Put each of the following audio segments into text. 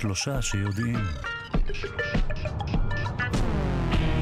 שלושה שיודעים.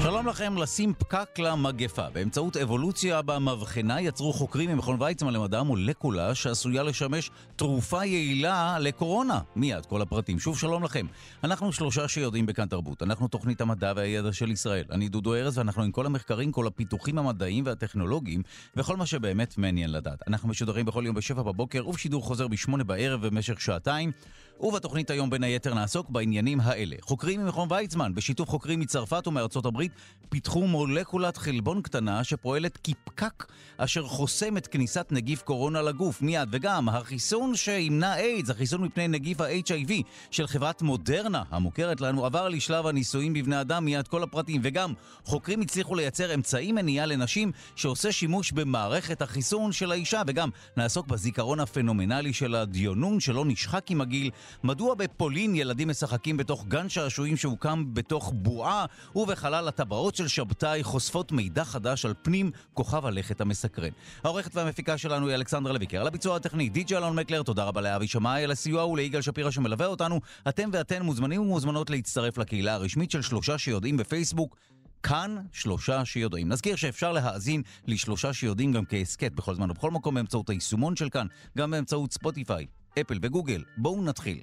שלום לכם, לשים פקק למגפה. באמצעות אבולוציה במבחנה יצרו חוקרים ממכון ויצמן למדע מולקולה שעשויה לשמש תרופה יעילה לקורונה. מיד, כל הפרטים. שוב, שלום לכם. אנחנו שלושה שיודעים בכאן תרבות. אנחנו תוכנית המדע והידע של ישראל. אני דודו ארז ואנחנו עם כל המחקרים, כל הפיתוחים המדעיים והטכנולוגיים וכל מה שבאמת מעניין לדעת. אנחנו משודרים בכל יום בשבע בבוקר ובשידור חוזר בשמונה בערב במשך שעתיים. ובתוכנית היום בין היתר נעסוק בעניינים האלה. חוקרים ממכון ויצמן, בשיתוף חוקרים מצרפת ומארצות הברית, פיתחו מולקולת חלבון קטנה שפועלת כפקק אשר חוסם את כניסת נגיף קורונה לגוף. מיד, וגם החיסון שימנע איידס, החיסון מפני נגיף ה-HIV של חברת מודרנה, המוכרת לנו, עבר לשלב הניסויים בבני אדם מיד כל הפרטים, וגם חוקרים הצליחו לייצר אמצעי מניעה לנשים שעושה שימוש במערכת החיסון של האישה, וגם נעסוק בזיכרון הפנומנלי של הדיונון שלא נשחק עם הגיל, מדוע בפולין ילדים משחקים בתוך גן שעשועים שהוקם בתוך בועה ובחלל הטבעות של שבתאי חושפות מידע חדש על פנים כוכב הלכת המסקרן. העורכת והמפיקה שלנו היא אלכסנדרה לויקר. על הביצוע הטכני, די.ג'י אלון מקלר, תודה רבה לאבי שמאי, על הסיוע וליגאל שפירא שמלווה אותנו. אתם ואתן מוזמנים ומוזמנות להצטרף לקהילה הרשמית של שלושה שיודעים בפייסבוק. כאן שלושה שיודעים. נזכיר שאפשר להאזין לשלושה שיודעים גם כהסכת בכל זמן ובכל מקום באמצעות היישומון של כאן, גם באמצעות ספוטיפיי, אפל וגוגל. בואו נתחיל.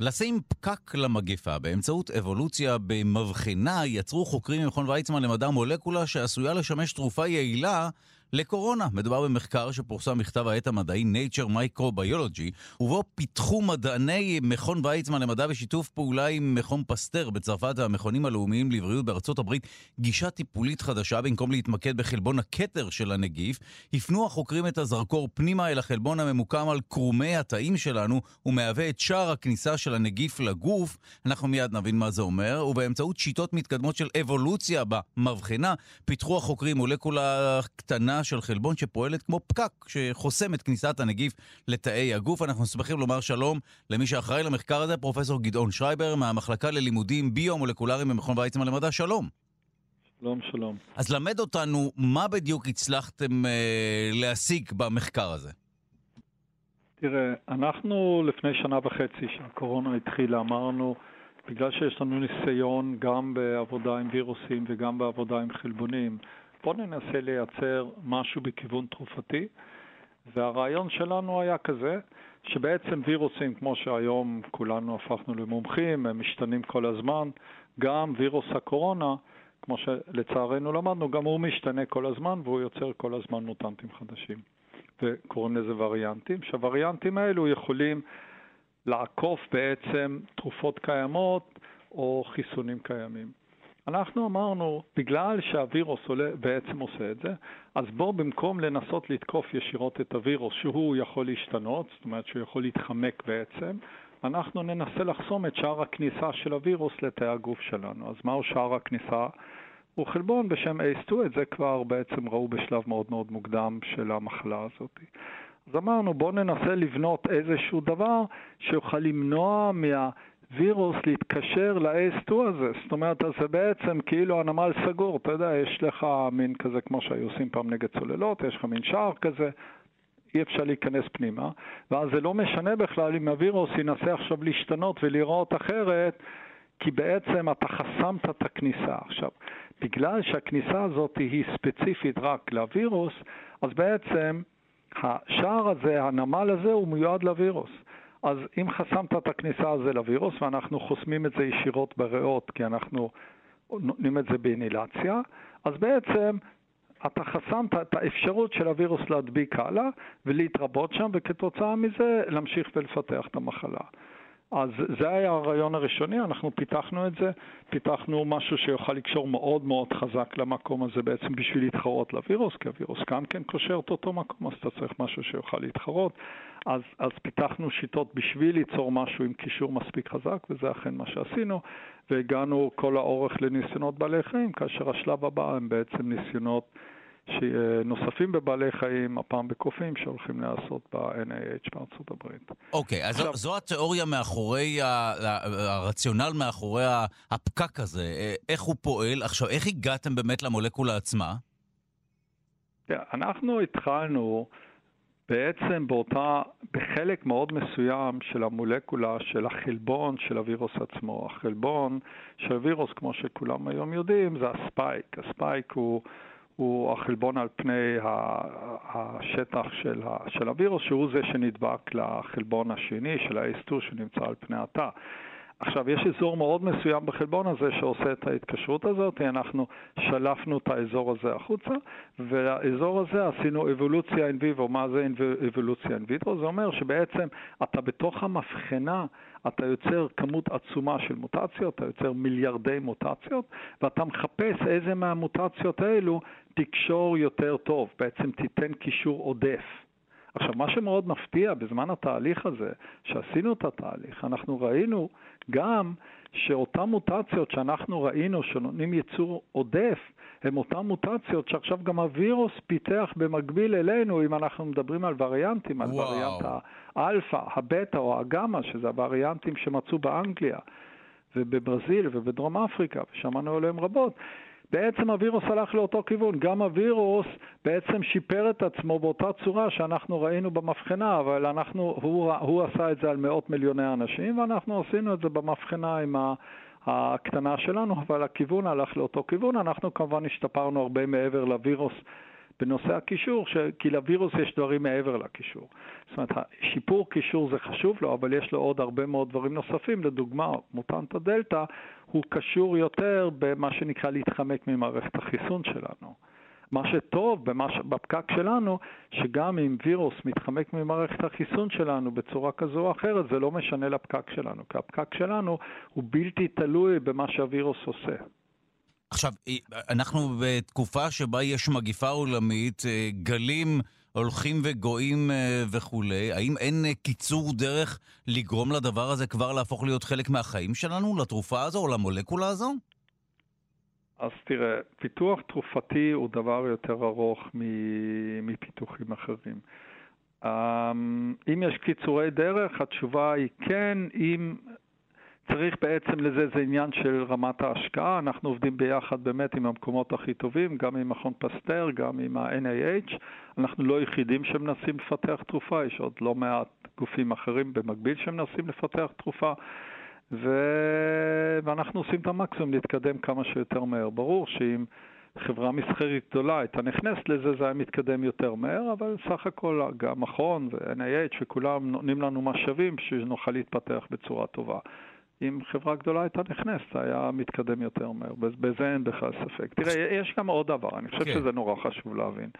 לשים פקק למגפה באמצעות אבולוציה במבחנה יצרו חוקרים ממכון ויצמן למדע מולקולה שעשויה לשמש תרופה יעילה לקורונה. מדובר במחקר שפורסם בכתב העת המדעי Nature Microbiology, ובו פיתחו מדעני מכון ויצמן למדע בשיתוף פעולה עם מכון פסטר בצרפת והמכונים הלאומיים לבריאות בארצות הברית גישה טיפולית חדשה במקום להתמקד בחלבון הכתר של הנגיף, הפנו החוקרים את הזרקור פנימה אל החלבון הממוקם על קרומי התאים שלנו ומהווה את שער הכניסה של הנגיף לגוף. אנחנו מיד נבין מה זה אומר, ובאמצעות שיטות מתקדמות של אבולוציה במבחנה, פיתחו החוקרים מולקולה קטנה של חלבון שפועלת כמו פקק שחוסם את כניסת הנגיף לתאי הגוף. אנחנו שמחים לומר שלום למי שאחראי למחקר הזה, פרופסור גדעון שרייבר, מהמחלקה ללימודים ביו-מולקולריים במכון ויצמן למדע. שלום. שלום, שלום. אז למד אותנו מה בדיוק הצלחתם אה, להשיג במחקר הזה. תראה, אנחנו לפני שנה וחצי שהקורונה התחילה, אמרנו, בגלל שיש לנו ניסיון גם בעבודה עם וירוסים וגם בעבודה עם חלבונים, בוא ננסה לייצר משהו בכיוון תרופתי, והרעיון שלנו היה כזה, שבעצם וירוסים, כמו שהיום כולנו הפכנו למומחים, הם משתנים כל הזמן, גם וירוס הקורונה, כמו שלצערנו למדנו, גם הוא משתנה כל הזמן והוא יוצר כל הזמן מוטנטים חדשים. וקוראים לזה וריאנטים, שהווריאנטים האלו יכולים לעקוף בעצם תרופות קיימות או חיסונים קיימים. אנחנו אמרנו, בגלל שהווירוס עולה, בעצם עושה את זה, אז בואו במקום לנסות לתקוף ישירות את הווירוס, שהוא יכול להשתנות, זאת אומרת שהוא יכול להתחמק בעצם, אנחנו ננסה לחסום את שער הכניסה של הווירוס לתאי הגוף שלנו. אז מהו שער הכניסה? הוא חלבון בשם ACE2, את זה כבר בעצם ראו בשלב מאוד מאוד מוקדם של המחלה הזאת. אז אמרנו, בואו ננסה לבנות איזשהו דבר שיוכל למנוע מה... וירוס להתקשר ל-AS2 הזה. זאת אומרת, אז זה בעצם כאילו הנמל סגור, אתה יודע, יש לך מין כזה כמו שהיו עושים פעם נגד צוללות, יש לך מין שער כזה, אי אפשר להיכנס פנימה, ואז זה לא משנה בכלל אם הווירוס ינסה עכשיו להשתנות ולראות אחרת, כי בעצם אתה חסמת את הכניסה. עכשיו, בגלל שהכניסה הזאת היא ספציפית רק לווירוס, אז בעצם השער הזה, הנמל הזה, הוא מיועד לווירוס. אז אם חסמת את הכניסה הזו לווירוס, ואנחנו חוסמים את זה ישירות בריאות, כי אנחנו נותנים את זה באינילציה, אז בעצם אתה חסמת את האפשרות של הווירוס להדביק הלאה ולהתרבות שם, וכתוצאה מזה להמשיך ולפתח את המחלה. אז זה היה הרעיון הראשוני, אנחנו פיתחנו את זה, פיתחנו משהו שיוכל לקשור מאוד מאוד חזק למקום הזה בעצם בשביל להתחרות לווירוס, כי הווירוס גם כן קושר את אותו מקום, אז אתה צריך משהו שיוכל להתחרות. אז, אז פיתחנו שיטות בשביל ליצור משהו עם קישור מספיק חזק, וזה אכן מה שעשינו, והגענו כל האורך לניסיונות בעלי חיים, כאשר השלב הבא הם בעצם ניסיונות נוספים בבעלי חיים, הפעם בקופים, שהולכים לעשות ב-NIH בארצות הברית. אוקיי, okay, אז עכשיו, זו התיאוריה מאחורי, הרציונל מאחורי הפקק הזה, אה, איך הוא פועל. עכשיו, איך הגעתם באמת למולקולה עצמה? אנחנו התחלנו בעצם באותה, בחלק מאוד מסוים של המולקולה של החלבון של הווירוס עצמו. החלבון של הווירוס, כמו שכולם היום יודעים, זה הספייק. הספייק הוא, הוא החלבון על פני השטח של, של הווירוס, שהוא זה שנדבק לחלבון השני של ה-S2 שנמצא על פני התא. עכשיו, יש אזור מאוד מסוים בחלבון הזה שעושה את ההתקשרות הזאת, אנחנו שלפנו את האזור הזה החוצה, והאזור הזה עשינו אבולוציה אין ויבו. מה זה אבולוציה אין ויבו? זה אומר שבעצם אתה בתוך המבחנה, אתה יוצר כמות עצומה של מוטציות, אתה יוצר מיליארדי מוטציות, ואתה מחפש איזה מהמוטציות האלו תקשור יותר טוב, בעצם תיתן קישור עודף. עכשיו, מה שמאוד מפתיע בזמן התהליך הזה, שעשינו את התהליך, אנחנו ראינו גם שאותן מוטציות שאנחנו ראינו שנותנים ייצור עודף, הן אותן מוטציות שעכשיו גם הווירוס פיתח במקביל אלינו, אם אנחנו מדברים על וריאנטים, על וריאנט האלפא, הבטא או הגמא, שזה הווריאנטים שמצאו באנגליה ובברזיל ובדרום אפריקה, ושמענו עליהם רבות. בעצם הווירוס הלך לאותו כיוון. גם הווירוס בעצם שיפר את עצמו באותה צורה שאנחנו ראינו במבחנה, אבל אנחנו, הוא, הוא עשה את זה על מאות מיליוני אנשים, ואנחנו עשינו את זה במבחנה עם ה... הקטנה שלנו, אבל הכיוון הלך לאותו כיוון. אנחנו כמובן השתפרנו הרבה מעבר לווירוס בנושא הקישור, ש... כי לווירוס יש דברים מעבר לקישור. זאת אומרת, שיפור קישור זה חשוב לו, אבל יש לו עוד הרבה מאוד דברים נוספים. לדוגמה, מוטנט הדלתא הוא קשור יותר במה שנקרא להתחמק ממערכת החיסון שלנו. מה שטוב במה ש... בפקק שלנו, שגם אם וירוס מתחמק ממערכת החיסון שלנו בצורה כזו או אחרת, זה לא משנה לפקק שלנו, כי הפקק שלנו הוא בלתי תלוי במה שהווירוס עושה. עכשיו, אנחנו בתקופה שבה יש מגיפה עולמית, אה, גלים הולכים וגואים אה, וכולי, האם אין אה, קיצור דרך לגרום לדבר הזה כבר להפוך להיות חלק מהחיים שלנו, לתרופה הזו או למולקולה הזו? אז תראה, פיתוח תרופתי הוא דבר יותר ארוך מפיתוחים אחרים. אמ, אם יש קיצורי דרך, התשובה היא כן, אם צריך בעצם לזה, זה עניין של רמת ההשקעה. אנחנו עובדים ביחד באמת עם המקומות הכי טובים, גם עם מכון פסטר, גם עם ה-NIH. אנחנו לא היחידים שמנסים לפתח תרופה, יש עוד לא מעט גופים אחרים במקביל שמנסים לפתח תרופה. ו... ואנחנו עושים את המקסימום להתקדם כמה שיותר מהר. ברור שאם חברה מסחרית גדולה הייתה נכנסת לזה, זה היה מתקדם יותר מהר, אבל סך הכל גם מכון ו-NIH וכולם נותנים לנו משאבים שנוכל להתפתח בצורה טובה. אם חברה גדולה הייתה נכנסת, היה מתקדם יותר מהר. בזה אין בכלל ספק. תראה, יש גם עוד דבר, אני חושב. כן. שזה נורא חשוב להבין.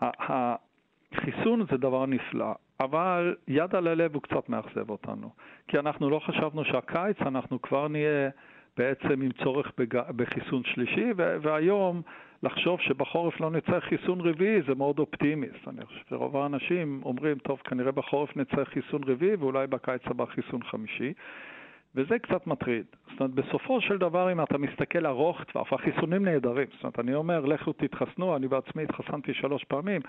החיסון זה דבר נפלא, אבל יד על הלב הוא קצת מאכזב אותנו. כי אנחנו לא חשבנו שהקיץ אנחנו כבר נהיה בעצם עם צורך בג... בחיסון שלישי, ו... והיום לחשוב שבחורף לא נצא חיסון רביעי זה מאוד אופטימי. אני חושב שרוב האנשים אומרים, טוב, כנראה בחורף נצא חיסון רביעי ואולי בקיץ הבא חיסון חמישי. וזה קצת מטריד. זאת אומרת, בסופו של דבר, אם אתה מסתכל ארוך טווח, החיסונים נהדרים. זאת אומרת, אני אומר, לכו תתחסנו, אני בעצמי התחסנתי שלוש פעמים,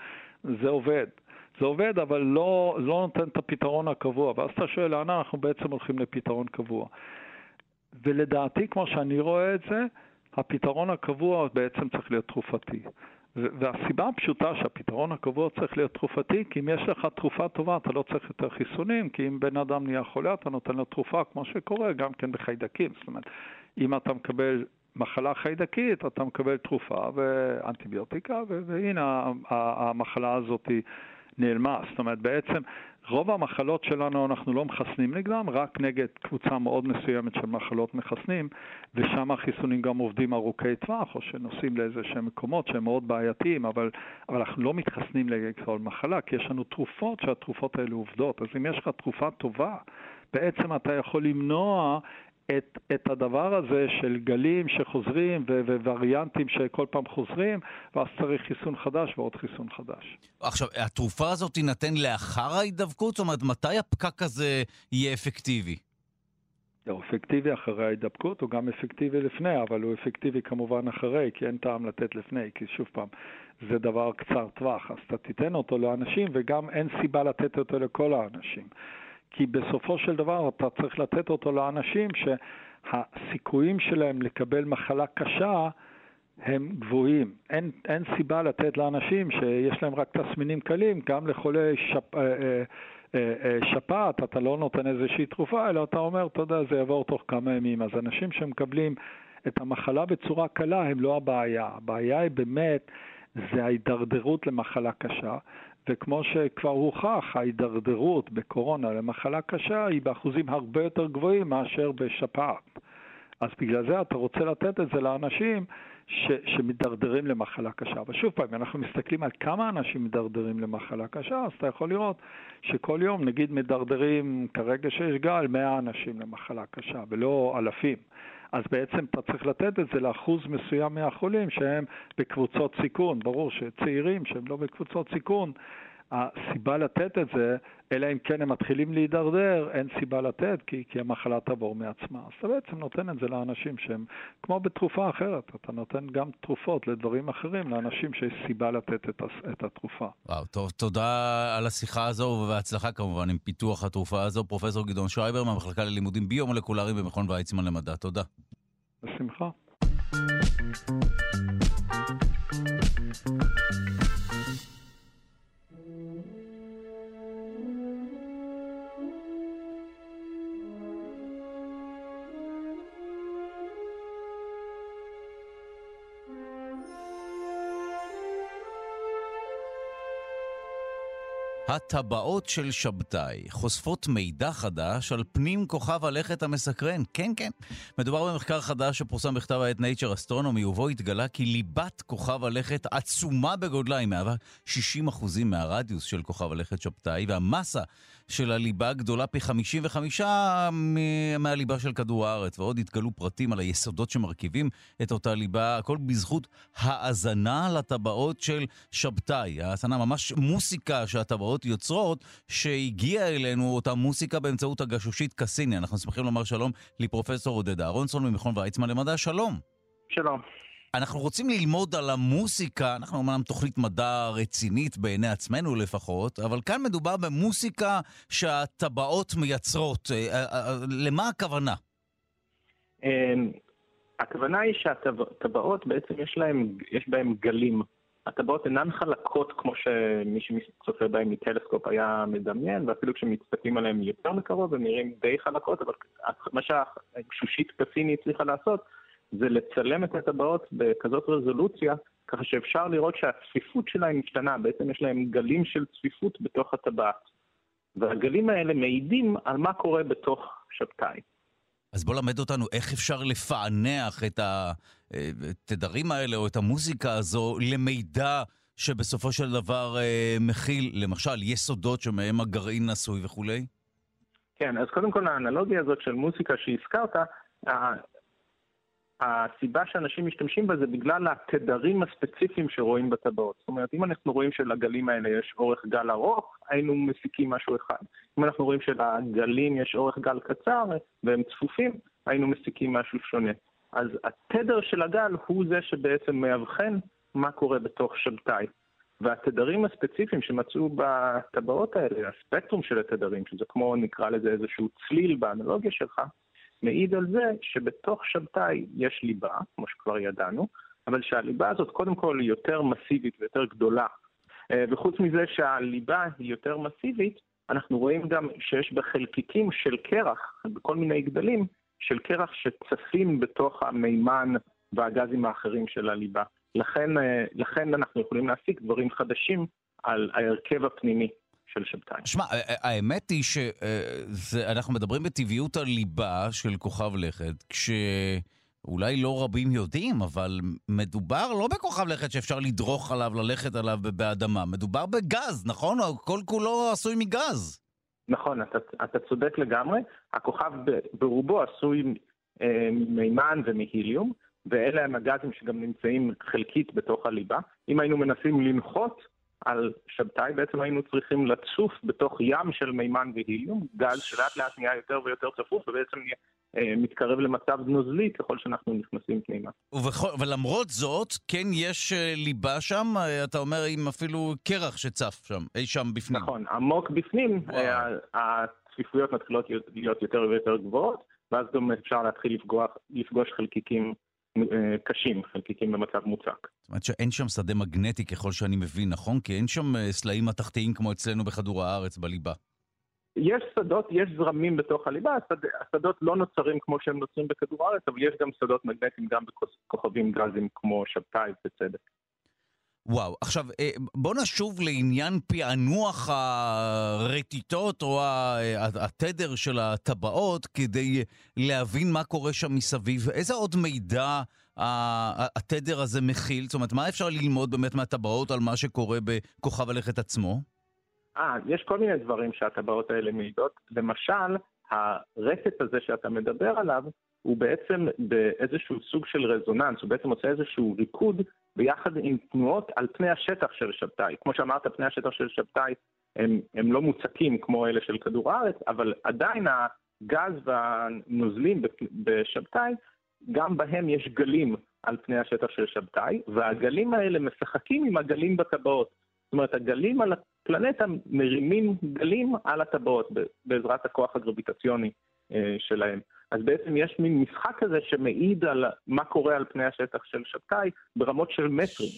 זה עובד. זה עובד, אבל לא, לא נותן את הפתרון הקבוע. ואז אתה שואל, לאן אנחנו בעצם הולכים לפתרון קבוע? ולדעתי, כמו שאני רואה את זה, הפתרון הקבוע בעצם צריך להיות תרופתי. והסיבה הפשוטה שהפתרון הקבוע צריך להיות תרופתי, כי אם יש לך תרופה טובה אתה לא צריך יותר חיסונים, כי אם בן אדם נהיה חולה אתה נותן לו תרופה כמו שקורה גם כן בחיידקים. זאת אומרת, אם אתה מקבל מחלה חיידקית אתה מקבל תרופה ואנטיביוטיקה, והנה המחלה הזאת נעלמה. זאת אומרת, בעצם רוב המחלות שלנו אנחנו לא מחסנים נגדם, רק נגד קבוצה מאוד מסוימת של מחלות מחסנים, ושם החיסונים גם עובדים ארוכי טווח, או שנוסעים לאיזה שהם מקומות שהם מאוד בעייתיים, אבל, אבל אנחנו לא מתחסנים נגד כל מחלה, כי יש לנו תרופות שהתרופות האלה עובדות. אז אם יש לך תרופה טובה, בעצם אתה יכול למנוע את, את הדבר הזה של גלים שחוזרים ווריאנטים שכל פעם חוזרים, ואז צריך חיסון חדש ועוד חיסון חדש. עכשיו, התרופה הזאת תינתן לאחר ההידבקות? זאת אומרת, מתי הפקק הזה יהיה אפקטיבי? הוא אפקטיבי אחרי ההידבקות, הוא גם אפקטיבי לפני, אבל הוא אפקטיבי כמובן אחרי, כי אין טעם לתת לפני, כי שוב פעם, זה דבר קצר טווח, אז אתה תיתן אותו לאנשים, וגם אין סיבה לתת אותו לכל האנשים. כי בסופו של דבר אתה צריך לתת אותו לאנשים שהסיכויים שלהם לקבל מחלה קשה הם גבוהים. אין, אין סיבה לתת לאנשים שיש להם רק תסמינים קלים, גם לחולי שפ, אה, אה, אה, שפעת, אתה לא נותן איזושהי תרופה, אלא אתה אומר, אתה יודע, זה יעבור תוך כמה ימים. אז אנשים שמקבלים את המחלה בצורה קלה הם לא הבעיה. הבעיה היא באמת, זה ההידרדרות למחלה קשה. וכמו שכבר הוכח, ההידרדרות בקורונה למחלה קשה היא באחוזים הרבה יותר גבוהים מאשר בשפעת. אז בגלל זה אתה רוצה לתת את זה לאנשים ש, שמדרדרים למחלה קשה. אבל שוב פעם, אנחנו מסתכלים על כמה אנשים מדרדרים למחלה קשה, אז אתה יכול לראות שכל יום, נגיד, מדרדרים, כרגע שיש גל, 100 אנשים למחלה קשה, ולא אלפים. אז בעצם אתה צריך לתת את זה לאחוז מסוים מהחולים שהם בקבוצות סיכון. ברור שצעירים שהם לא בקבוצות סיכון, הסיבה לתת את זה, אלא אם כן הם מתחילים להידרדר, אין סיבה לתת, כי, כי המחלה תעבור מעצמה. אז אתה בעצם נותן את זה לאנשים שהם, כמו בתרופה אחרת, אתה נותן גם תרופות לדברים אחרים, לאנשים שיש סיבה לתת את, את התרופה. וואו, טוב, תודה על השיחה הזו, ובהצלחה כמובן עם פיתוח התרופה הזו. פרופ' גדעון שרייבר מהמחלקה ללימודים ביו-מולקולריים במכון ויצמן למדע. תודה. בשמחה. הטבעות של שבתאי חושפות מידע חדש על פנים כוכב הלכת המסקרן. כן, כן. מדובר במחקר חדש שפורסם בכתב העת Nature Astronomy, ובו התגלה כי ליבת כוכב הלכת עצומה בגודלה, היא מהווה 60% מהרדיוס של כוכב הלכת שבתאי, והמסה של הליבה גדולה פי 55 מהליבה של כדור הארץ. ועוד התגלו פרטים על היסודות שמרכיבים את אותה ליבה, הכל בזכות האזנה לטבעות של שבתאי. האזנה, ממש מוסיקה שהטבעות יוצרות, שהגיעה אלינו אותה מוסיקה באמצעות הגשושית קסיני. אנחנו שמחים לומר שלום לפרופסור עודד אהרונסון ממכון ויצמן למדע. שלום. שלום. אנחנו רוצים ללמוד על המוסיקה, אנחנו אומנם תוכנית מדע רצינית בעיני עצמנו לפחות, אבל כאן מדובר במוסיקה שהטבעות מייצרות. אה, אה, אה, למה הכוונה? אמ, הכוונה היא שהטבעות בעצם יש, להם, יש בהם גלים. הטבעות אינן חלקות כמו שמי שצופה בהם מטלסקופ היה מדמיין, ואפילו כשמסתכלים עליהם יותר מקרוב הם נראים די חלקות, אבל מה שהשושית קסיני הצליחה לעשות זה לצלם את הטבעות בכזאת רזולוציה, ככה שאפשר לראות שהצפיפות שלהם משתנה, בעצם יש להם גלים של צפיפות בתוך הטבעת. והגלים האלה מעידים על מה קורה בתוך שבתאי. אז בוא למד אותנו איך אפשר לפענח את התדרים האלה או את המוזיקה הזו למידע שבסופו של דבר אה, מכיל, למשל, יסודות שמהם הגרעין עשוי וכולי? כן, אז קודם כל האנלוגיה הזאת של מוזיקה שהזכרת, הסיבה שאנשים משתמשים בה זה בגלל התדרים הספציפיים שרואים בטבעות. זאת אומרת, אם אנחנו רואים שלגלים האלה יש אורך גל ארוך, היינו מסיקים משהו אחד. אם אנחנו רואים שלגלים יש אורך גל קצר והם צפופים, היינו מסיקים משהו שונה. אז התדר של הגל הוא זה שבעצם מאבחן מה קורה בתוך שבתאי. והתדרים הספציפיים שמצאו בטבעות האלה, הספקטרום של התדרים, שזה כמו נקרא לזה איזשהו צליל באנלוגיה שלך, מעיד על זה שבתוך שבתאי יש ליבה, כמו שכבר ידענו, אבל שהליבה הזאת קודם כל היא יותר מסיבית ויותר גדולה. אה, וחוץ מזה שהליבה היא יותר מסיבית, אנחנו רואים גם שיש בה חלקיקים של קרח, בכל מיני גדלים, של קרח שצפים בתוך המימן והגזים האחרים של הליבה. לכן, אה, לכן אנחנו יכולים להסיק דברים חדשים על ההרכב הפנימי של שבתאי. שמע, האמת היא שאנחנו מדברים בטבעיות הליבה של כוכב לכת, כשאולי לא רבים יודעים, אבל מדובר לא בכוכב לכת שאפשר לדרוך עליו, ללכת עליו באדמה, מדובר בגז, נכון? כל כולו עשוי מגז. נכון, אתה, אתה צודק לגמרי. הכוכב ברובו עשוי אה, ממימן ומהיליום, ואלה הם הגזים שגם נמצאים חלקית בתוך הליבה. אם היינו מנסים לנחות על שבתאי, בעצם היינו צריכים לצוף בתוך ים של מימן והיליום, גז שלאט לאט נהיה יותר ויותר צפוף ובעצם נהיה, אה, מתקרב למצב נוזלי ככל שאנחנו נכנסים פנימה. ובכל, ולמרות זאת, כן יש אה, ליבה שם, אה, אתה אומר עם אפילו קרח שצף שם, אי שם בפנים. נכון, עמוק בפנים, אה, הצפיפויות מתחילות להיות יותר ויותר גבוהות, ואז גם אפשר להתחיל לפגוש, לפגוש חלקיקים קשים, חלקיקים במצב מוצק. זאת אומרת שאין שם שדה מגנטי ככל שאני מבין, נכון? כי אין שם אה, סלעים מתכתיים כמו אצלנו בכדור הארץ בליבה. יש שדות, יש זרמים בתוך הליבה, השד, השדות לא נוצרים כמו שהם נוצרים בכדור הארץ, אבל יש גם שדות מגנטיים גם בכוכבים גזים כמו שבתאי בצדק. וואו, עכשיו אה, בוא נשוב לעניין פענוח הרטיטות או התדר של הטבעות כדי להבין מה קורה שם מסביב. איזה עוד מידע התדר הזה מכיל? זאת אומרת, מה אפשר ללמוד באמת מהטבעות על מה שקורה בכוכב הלכת עצמו? אה, יש כל מיני דברים שהטבעות האלה מעידות. למשל, הרטט הזה שאתה מדבר עליו, הוא בעצם באיזשהו סוג של רזוננס, הוא בעצם עושה איזשהו ריקוד ביחד עם תנועות על פני השטח של שבתאי. כמו שאמרת, פני השטח של שבתאי הם, הם לא מוצקים כמו אלה של כדור הארץ, אבל עדיין הגז והנוזלים בשבתאי, גם בהם יש גלים על פני השטח של שבתאי, והגלים האלה משחקים עם הגלים בטבעות. זאת אומרת, הגלים על הפלנטה מרימים גלים על הטבעות בעזרת הכוח הגרביטציוני אה, שלהם. אז בעצם יש מין משחק כזה שמעיד על מה קורה על פני השטח של שבתאי ברמות של מטרים.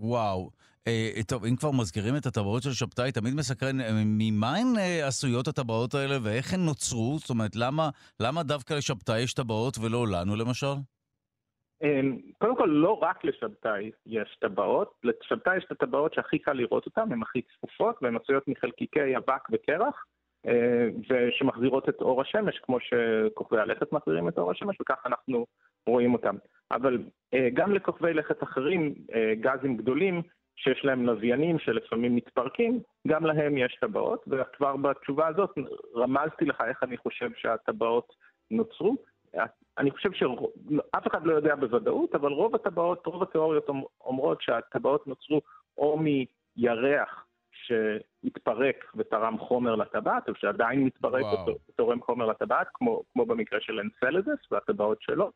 וואו. אה, טוב, אם כבר מזכירים את הטבעות של שבתאי, תמיד מסקרן, אה, ממה הן אה, עשויות הטבעות האלה ואיך הן נוצרו? זאת אומרת, למה, למה דווקא לשבתאי יש טבעות ולא לנו למשל? אמ, קודם כל, לא רק לשבתאי יש טבעות, לשבתאי יש את הטבעות שהכי קל לראות אותן, הן הכי צפופות והן עשויות מחלקיקי אבק וקרח. אה, ושמחזירות את אור השמש, כמו שכוכבי הלכת מחזירים את אור השמש, וכך אנחנו רואים אותם. אבל אה, גם לכוכבי לכת אחרים, אה, גזים גדולים, שיש להם לוויינים שלפעמים מתפרקים, גם להם יש טבעות, וכבר בתשובה הזאת רמזתי לך איך אני חושב שהטבעות נוצרו. אני חושב שאף אחד לא יודע בוודאות, אבל רוב הטבעות, רוב התיאוריות אומרות שהטבעות נוצרו או מירח שהתפרק ותרם חומר לטבעת, או שעדיין מתפרק ותורם חומר לטבעת, כמו, כמו במקרה של אנסלדס והטבעות שלו,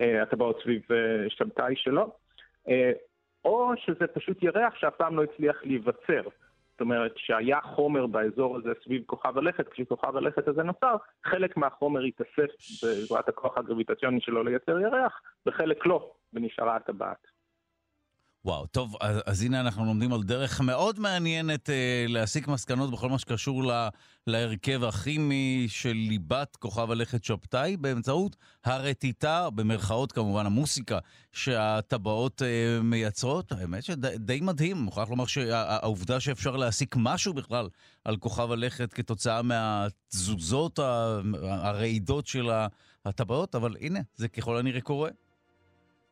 אה, הטבעות סביב אה, שבתאי שלו, אה, או שזה פשוט ירח שאף פעם לא הצליח להיווצר. זאת אומרת שהיה חומר באזור הזה סביב כוכב הלכת, כשכוכב הלכת הזה נוצר, חלק מהחומר התאסף בעזרת הכוח הגרביטציוני שלו לייצר ירח, וחלק לא, ונשארה הטבעת. וואו, טוב, אז, אז הנה אנחנו לומדים על דרך מאוד מעניינת אה, להסיק מסקנות בכל מה שקשור לה, להרכב הכימי של ליבת כוכב הלכת שבתאי באמצעות הרטיטה, במרכאות כמובן המוסיקה שהטבעות אה, מייצרות. האמת שדי מדהים, מוכרח לומר שהעובדה שאפשר להסיק משהו בכלל על כוכב הלכת כתוצאה מהתזוזות, הרעידות של הטבעות, אבל הנה, זה ככל הנראה קורה.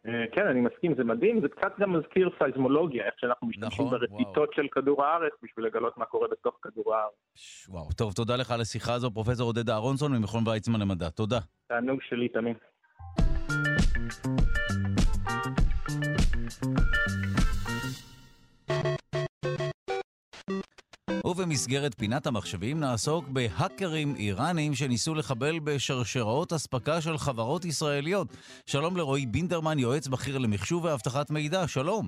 אה, כן, אני מסכים, זה מדהים, זה קצת גם מזכיר סייזמולוגיה, איך שאנחנו משתמשים נכון, ברטיטות של כדור הארץ בשביל לגלות מה קורה בתוך כדור הארץ. וואו, טוב, תודה לך על השיחה הזו, פרופ' עודד אהרונסון ממכון ויצמן למדע. תודה. תענוג שלי תמיד. ובמסגרת פינת המחשבים נעסוק בהאקרים איראנים שניסו לחבל בשרשראות אספקה של חברות ישראליות. שלום לרועי בינדרמן, יועץ בכיר למחשוב ואבטחת מידע, שלום.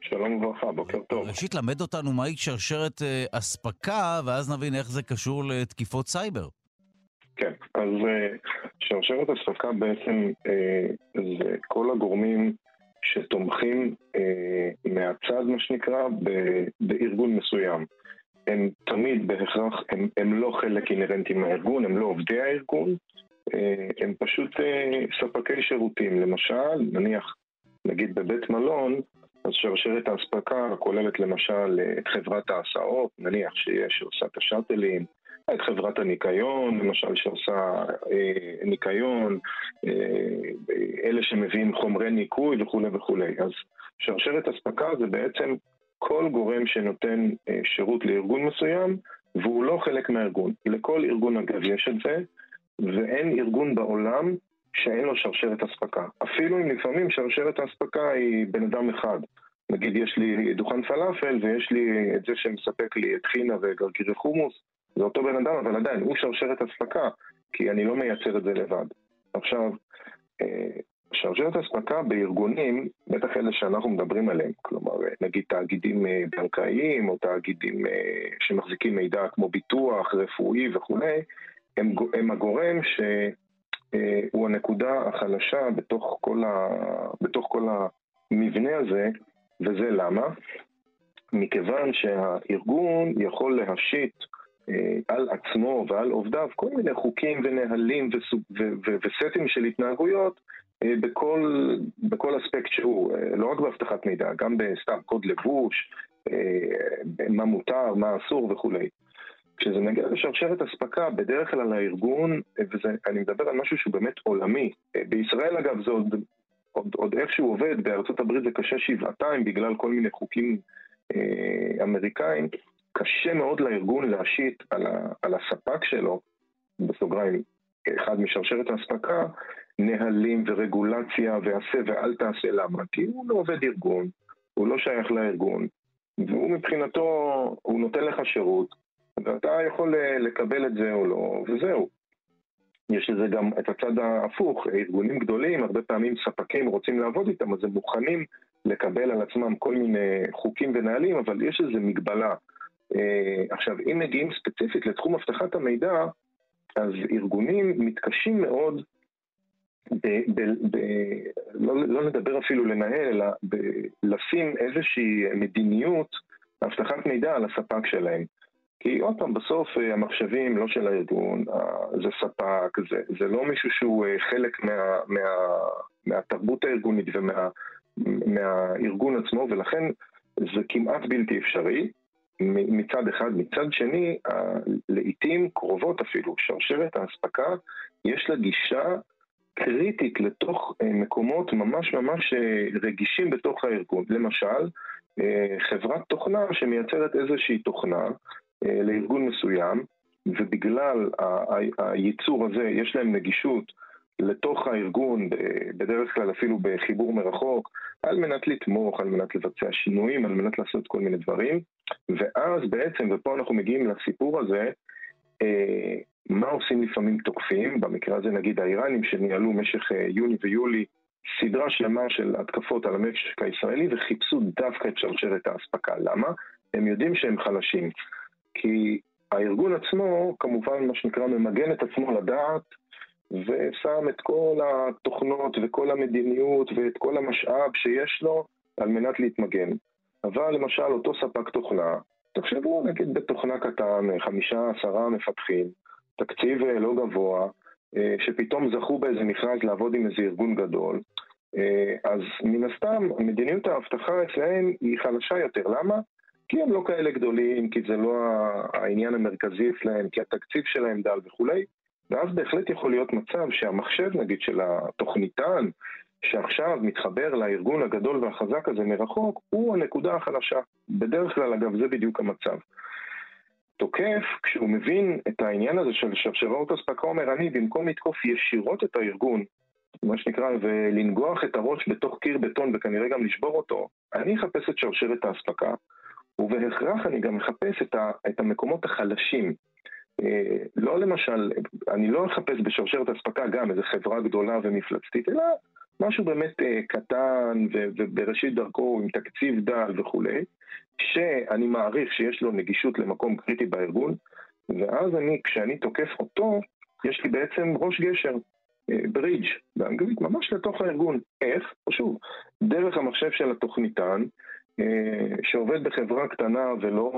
שלום וברכה, בוקר טוב. ראשית, למד אותנו מהי שרשרת אה, אספקה, ואז נבין איך זה קשור לתקיפות סייבר. כן, אז אה, שרשרת אספקה בעצם אה, זה כל הגורמים שתומכים מהצד, מה שנקרא, בארגון מסוים. הם תמיד בהכרח, הם, הם לא חלק אינהרנטי מהארגון, הם לא עובדי הארגון, אה, הם פשוט אה, ספקי שירותים. למשל, נניח, נגיד בבית מלון, אז שרשרת האספקה כוללת למשל את חברת ההסעות, נניח שיש, שעושה את השאטלים, את חברת הניקיון, למשל שעושה אה, ניקיון, אה, אלה שמביאים חומרי ניקוי וכולי וכולי. אז שרשרת אספקה זה בעצם כל גורם שנותן אה, שירות לארגון מסוים, והוא לא חלק מהארגון. לכל ארגון אגב יש את זה, ואין ארגון בעולם שאין לו שרשרת אספקה. אפילו אם לפעמים שרשרת האספקה היא בן אדם אחד. נגיד יש לי דוכן פלאפל ויש לי את זה שמספק לי את חינה וגרגירי חומוס, זה אותו בן אדם, אבל עדיין הוא שרשרת אספקה, כי אני לא מייצר את זה לבד. עכשיו, אה, שרשרת אספקה בארגונים, בטח אלה שאנחנו מדברים עליהם, כלומר נגיד תאגידים אה, בנקאיים או תאגידים אה, שמחזיקים מידע כמו ביטוח, רפואי וכולי, הם, הם הגורם הוא הנקודה החלשה בתוך כל, ה, בתוך כל המבנה הזה, וזה למה? מכיוון שהארגון יכול להשית אה, על עצמו ועל עובדיו כל מיני חוקים ונהלים וסטים של התנהגויות אה, בכל, בכל אספקט שהוא, אה, לא רק באבטחת מידע, גם בסתם קוד לבוש, מה מותר, מה אסור וכולי. כשזה מגיע לשרשרת אספקה, בדרך כלל הארגון, ואני מדבר על משהו שהוא באמת עולמי, בישראל אגב זה עוד, עוד, עוד איכשהו עובד, בארצות הברית זה קשה שבעתיים בגלל כל מיני חוקים אה, אמריקאים, קשה מאוד לארגון להשית על, ה, על הספק שלו, בסוגריים, אחד משרשרת האספקה, נהלים ורגולציה ועשה ואל תעשה. למה? כי הוא לא עובד ארגון, הוא לא שייך לארגון, והוא מבחינתו, הוא נותן לך שירות, ואתה יכול לקבל את זה או לא, וזהו. יש לזה גם את הצד ההפוך, ארגונים גדולים, הרבה פעמים ספקים רוצים לעבוד איתם, אז הם מוכנים לקבל על עצמם כל מיני חוקים ונהלים, אבל יש איזו מגבלה. אה, עכשיו, אם מגיעים ספציפית לתחום אבטחת המידע, אז ארגונים מתקשים מאוד, ב, ב, ב, לא, לא נדבר אפילו לנהל, אלא ב, לשים איזושהי מדיניות אבטחת מידע על הספק שלהם. כי עוד פעם, בסוף אה, המחשבים לא של הארגון, אה, זה ספק, זה, זה לא מישהו שהוא חלק מה, מה, מהתרבות הארגונית ומה... מהארגון עצמו, ולכן זה כמעט בלתי אפשרי מצד אחד. מצד שני, לעיתים קרובות אפילו, שרשרת האספקה, יש לה גישה קריטית לתוך אה, מקומות ממש ממש אה, רגישים בתוך הארגון. למשל, אה, חברת תוכנה שמייצרת איזושהי תוכנה לארגון מסוים, ובגלל הייצור הזה יש להם נגישות לתוך הארגון, בדרך כלל אפילו בחיבור מרחוק, על מנת לתמוך, על מנת לבצע שינויים, על מנת לעשות כל מיני דברים. ואז בעצם, ופה אנחנו מגיעים לסיפור הזה, מה עושים לפעמים תוקפים, במקרה הזה נגיד האיראנים שניהלו במשך אה, יוני ויולי סדרה שלמה של התקפות על המשק הישראלי וחיפשו דווקא את שרשרת האספקה. למה? הם יודעים שהם חלשים. כי הארגון עצמו, כמובן, מה שנקרא, ממגן את עצמו לדעת ושם את כל התוכנות וכל המדיניות ואת כל המשאב שיש לו על מנת להתמגן. אבל למשל אותו ספק תוכנה, תחשבו נגיד בתוכנה קטן, חמישה עשרה מפתחים, תקציב אה, לא גבוה, אה, שפתאום זכו באיזה מכרז לעבוד עם איזה ארגון גדול, אה, אז מן הסתם מדיניות האבטחה אצלהם היא חלשה יותר. למה? כי הם לא כאלה גדולים, כי זה לא העניין המרכזי אצלהם, כי התקציב שלהם דל וכולי. ואז בהחלט יכול להיות מצב שהמחשב נגיד של התוכניתן שעכשיו מתחבר לארגון הגדול והחזק הזה מרחוק, הוא הנקודה החלשה. בדרך כלל, אגב, זה בדיוק המצב. תוקף, כשהוא מבין את העניין הזה של שרשרות אספקה, אומר, אני במקום לתקוף ישירות את הארגון, מה שנקרא, ולנגוח את הראש בתוך קיר בטון וכנראה גם לשבור אותו, אני אחפש את שרשרת האספקה, ובהכרח אני גם אחפש את, ה, את המקומות החלשים, אה, לא למשל, אני לא אחפש בשרשרת אספקה גם איזה חברה גדולה ומפלצתית, אלא משהו באמת אה, קטן ובראשית דרכו עם תקציב דל וכולי, שאני מעריך שיש לו נגישות למקום קריטי בארגון, ואז אני, כשאני תוקף אותו, יש לי בעצם ראש גשר, ברידג' אה, באנגלית, ממש לתוך הארגון. איך? פשוט, דרך המחשב של התוכניתן, אה, שעובד בחברה קטנה ולא,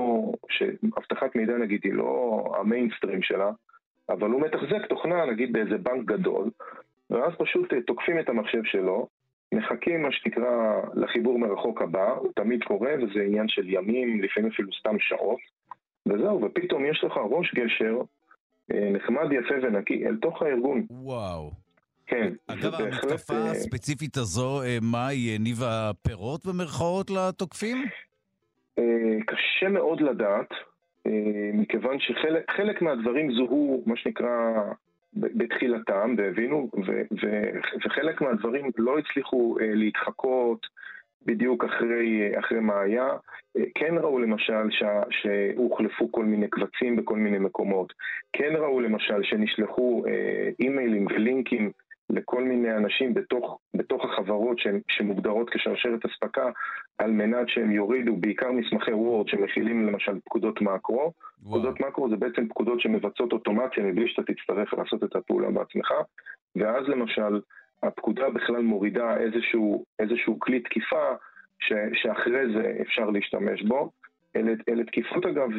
שאבטחת מידע נגיד היא לא המיינסטרים שלה, אבל הוא מתחזק תוכנה נגיד באיזה בנק גדול, ואז פשוט אה, תוקפים את המחשב שלו, מחכים מה שנקרא לחיבור מרחוק הבא, הוא תמיד קורה וזה עניין של ימים, לפעמים אפילו סתם שעות, וזהו, ופתאום יש לך ראש גשר אה, נחמד, יפה ונקי אל תוך הארגון. וואו. כן. אגב, המתקפה אה, הספציפית הזו, אה, מה היא הניבה פירות במרכאות לתוקפים? קשה מאוד לדעת, מכיוון שחלק מהדברים זוהו, מה שנקרא, בתחילתם, והבינו, וחלק מהדברים לא הצליחו להתחקות בדיוק אחרי, אחרי מה היה. כן ראו למשל שהוחלפו כל מיני קבצים בכל מיני מקומות. כן ראו למשל שנשלחו אימיילים ולינקים לכל מיני אנשים בתוך, בתוך החברות שמוגדרות כשרשרת אספקה על מנת שהם יורידו בעיקר מסמכי וורד שמכילים למשל פקודות מקרו. וואו. פקודות מקרו זה בעצם פקודות שמבצעות אוטומציה מבלי שאתה תצטרך לעשות את הפעולה בעצמך ואז למשל הפקודה בכלל מורידה איזשהו, איזשהו כלי תקיפה ש, שאחרי זה אפשר להשתמש בו. אלה, אלה תקיפות אגב,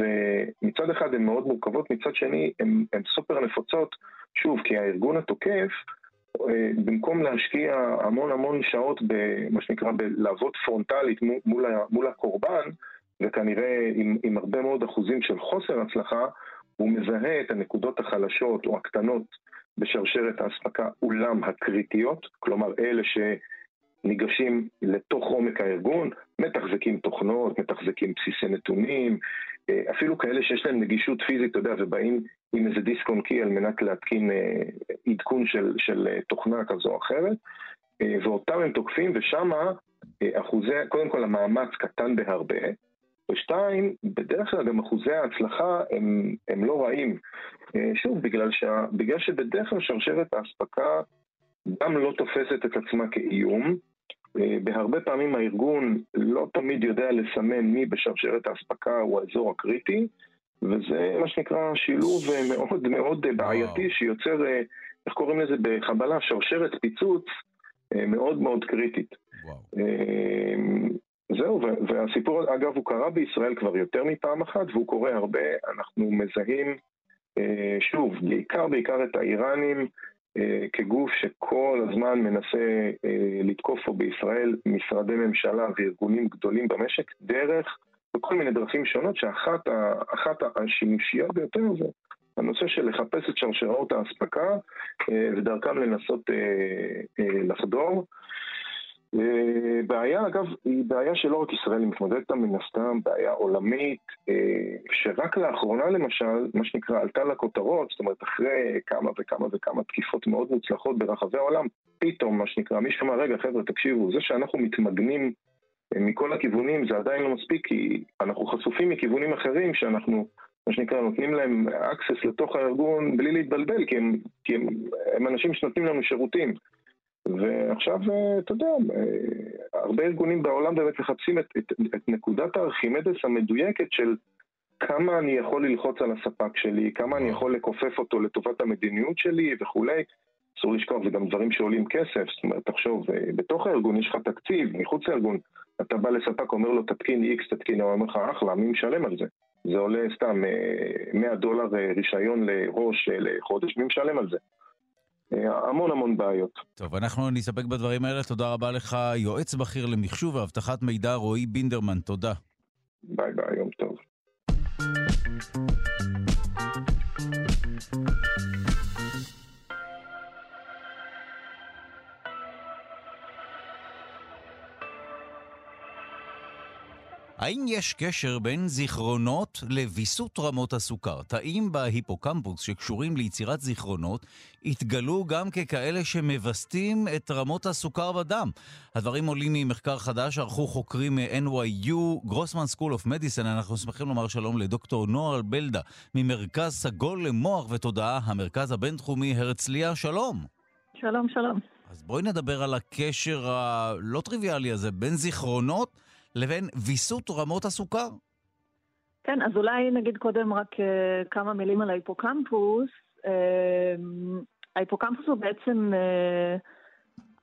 מצד אחד הן מאוד מורכבות, מצד שני הן סופר נפוצות, שוב, כי הארגון התוקף, אה, במקום להשקיע המון המון שעות במה שנקרא בלעבוד פרונטלית מול, מול הקורבן, וכנראה עם, עם הרבה מאוד אחוזים של חוסר הצלחה, הוא מזהה את הנקודות החלשות או הקטנות בשרשרת האספקה, אולם הקריטיות, כלומר אלה שניגשים לתוך עומק הארגון, מתחזקים תוכנות, מתחזקים בסיסי נתונים, אה, אפילו כאלה שיש להם נגישות פיזית, אתה יודע, ובאים עם איזה דיסק און קי על מנת להתקין אה, עדכון של, של אה, תוכנה כזו או אחרת, ואותם הם תוקפים, ושמה אחוזי, קודם כל המאמץ קטן בהרבה, ושתיים, בדרך כלל גם אחוזי ההצלחה הם, הם לא רעים. שוב, בגלל, שה, בגלל שבדרך כלל שרשרת האספקה גם לא תופסת את עצמה כאיום, אה, בהרבה פעמים הארגון לא תמיד יודע לסמן מי בשרשרת האספקה הוא האזור הקריטי, וזה מה שנקרא שילוב אה, מאוד מאוד בעייתי שיוצר, אה, איך קוראים לזה בחבלה, שרשרת פיצוץ מאוד מאוד קריטית. וואו. זהו, והסיפור, אגב, הוא קרה בישראל כבר יותר מפעם אחת, והוא קורה הרבה. אנחנו מזהים, שוב, בעיקר בעיקר את האיראנים, אה, כגוף שכל הזמן מנסה אה, לתקוף פה בישראל משרדי ממשלה וארגונים גדולים במשק דרך, בכל מיני דרכים שונות, שאחת השימושיות ביותר זה הנושא של לחפש את שרשראות האספקה אה, ודרכם לנסות לחדור. בעיה, אגב, היא בעיה שלא רק ישראל מתמודדת איתה, מן הסתם, בעיה עולמית, אה, שרק לאחרונה למשל, מה שנקרא, עלתה לכותרות, זאת אומרת, אחרי כמה וכמה וכמה תקיפות מאוד מוצלחות ברחבי העולם, פתאום, מה שנקרא, מישהו אמר, רגע, חבר'ה, תקשיבו, זה שאנחנו מתמגנים אה, מכל הכיוונים זה עדיין לא מספיק, כי אנחנו חשופים מכיוונים אחרים שאנחנו, מה שנקרא, נותנים להם access לתוך הארגון בלי להתבלבל, כי הם, כי הם, הם אנשים שנותנים לנו שירותים. ועכשיו, אה, אתה יודע, אה, הרבה ארגונים בעולם באמת מחפשים את, את, את נקודת הארכימדס המדויקת של כמה אני יכול ללחוץ על הספק שלי, כמה אני יכול לכופף אותו לטובת המדיניות שלי וכולי. אסור לשכוח, זה גם דברים שעולים כסף, זאת אומרת, תחשוב, אה, בתוך הארגון יש לך תקציב, מחוץ לארגון, אתה בא לספק, אומר לו תתקין X, תתקין, הוא אומר לך, אחלה, מי משלם על זה? זה עולה סתם 100 דולר רישיון לראש לחודש, מי משלם על זה? המון המון בעיות. טוב, אנחנו נסתפק בדברים האלה. תודה רבה לך, יועץ בכיר למחשוב ואבטחת מידע, רועי בינדרמן. תודה. ביי ביי, יום טוב. האם יש קשר בין זיכרונות לוויסות רמות הסוכר? תאים בהיפוקמפוס שקשורים ליצירת זיכרונות התגלו גם ככאלה שמווסתים את רמות הסוכר בדם. הדברים עולים ממחקר חדש שערכו חוקרים מ-NYU, Grossman School of Medicine. אנחנו שמחים לומר שלום לדוקטור נוער בלדה, ממרכז סגול למוח ותודעה, המרכז הבינתחומי הרצליה. שלום. שלום, שלום. אז בואי נדבר על הקשר הלא טריוויאלי הזה בין זיכרונות לבין ויסות רמות הסוכר. כן, אז אולי נגיד קודם רק uh, כמה מילים על ההיפוקמפוס. Uh, ההיפוקמפוס הוא בעצם uh,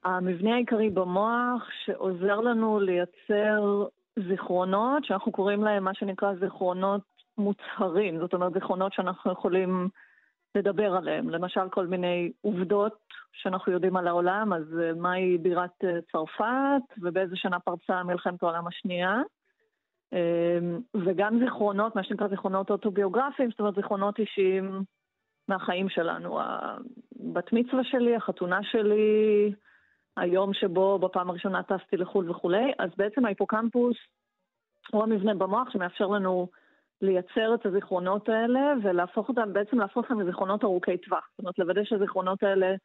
המבנה העיקרי במוח שעוזר לנו לייצר זיכרונות, שאנחנו קוראים להם מה שנקרא זיכרונות מוצהרים, זאת אומרת זיכרונות שאנחנו יכולים לדבר עליהם. למשל כל מיני עובדות שאנחנו יודעים על העולם, אז אה, מהי בירת אה, צרפת ובאיזה שנה פרצה מלחמת העולם השנייה. אמ, וגם זיכרונות, מה שנקרא זיכרונות אוטוביוגרפיים, זאת אומרת זיכרונות אישיים מהחיים שלנו. הבת מצווה שלי, החתונה שלי, היום שבו בפעם הראשונה טסתי לחו"ל וכולי, אז בעצם ההיפוקמפוס הוא המבנה במוח שמאפשר לנו לייצר את הזיכרונות האלה ולהפוך אותם, בעצם להפוך אותם לזיכרונות ארוכי טווח. זאת אומרת, לוודא שהזיכרונות האלה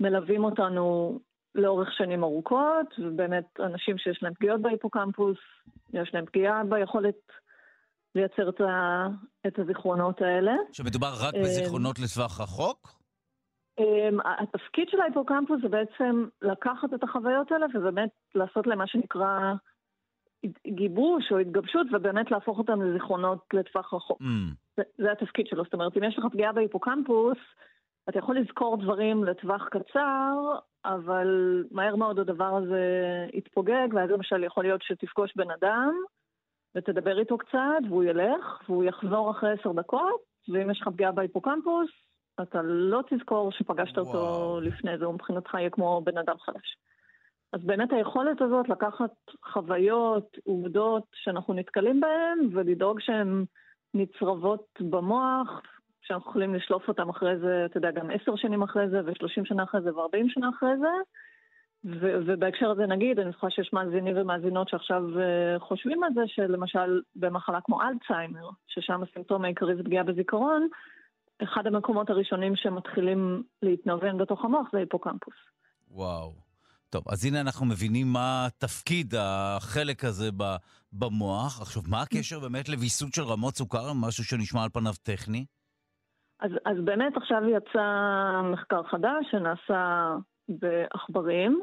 מלווים אותנו לאורך שנים ארוכות, ובאמת אנשים שיש להם פגיעות בהיפוקמפוס, יש להם פגיעה ביכולת לייצר את, ה, את הזיכרונות האלה. שמדובר רק בזיכרונות אמ, לטווח רחוק? אמ, התפקיד של ההיפוקמפוס זה בעצם לקחת את החוויות האלה ובאמת לעשות להם מה שנקרא גיבוש או התגבשות ובאמת להפוך אותם לזיכרונות לטווח רחוק. Mm. זה, זה התפקיד שלו. זאת אומרת, אם יש לך פגיעה בהיפוקמפוס, אתה יכול לזכור דברים לטווח קצר, אבל מהר מאוד הדבר הזה יתפוגג, ואז למשל יכול להיות שתפגוש בן אדם, ותדבר איתו קצת, והוא ילך, והוא יחזור אחרי עשר דקות, ואם יש לך פגיעה בהיפוקמפוס, אתה לא תזכור שפגשת וואו. אותו לפני זה, הוא מבחינתך יהיה כמו בן אדם חדש. אז באמת היכולת הזאת לקחת חוויות, עובדות שאנחנו נתקלים בהן, ולדאוג שהן נצרבות במוח, שאנחנו יכולים לשלוף אותן אחרי זה, אתה יודע, גם עשר שנים אחרי זה, ושלושים שנה אחרי זה, וארבעים שנה אחרי זה. ו- ובהקשר הזה נגיד, אני זוכרת שיש מאזינים ומאזינות שעכשיו uh, חושבים על זה, שלמשל במחלה כמו אלצהיימר, ששם הסימפטום העיקרי זה פגיעה בזיכרון, אחד המקומות הראשונים שמתחילים להתנוון בתוך המוח זה היפוקמפוס. וואו. טוב, אז הנה אנחנו מבינים מה תפקיד החלק הזה במוח. עכשיו, מה הקשר באמת לוויסות של רמות סוכר, משהו שנשמע על פניו טכני? אז, אז באמת עכשיו יצא מחקר חדש שנעשה בעכברים,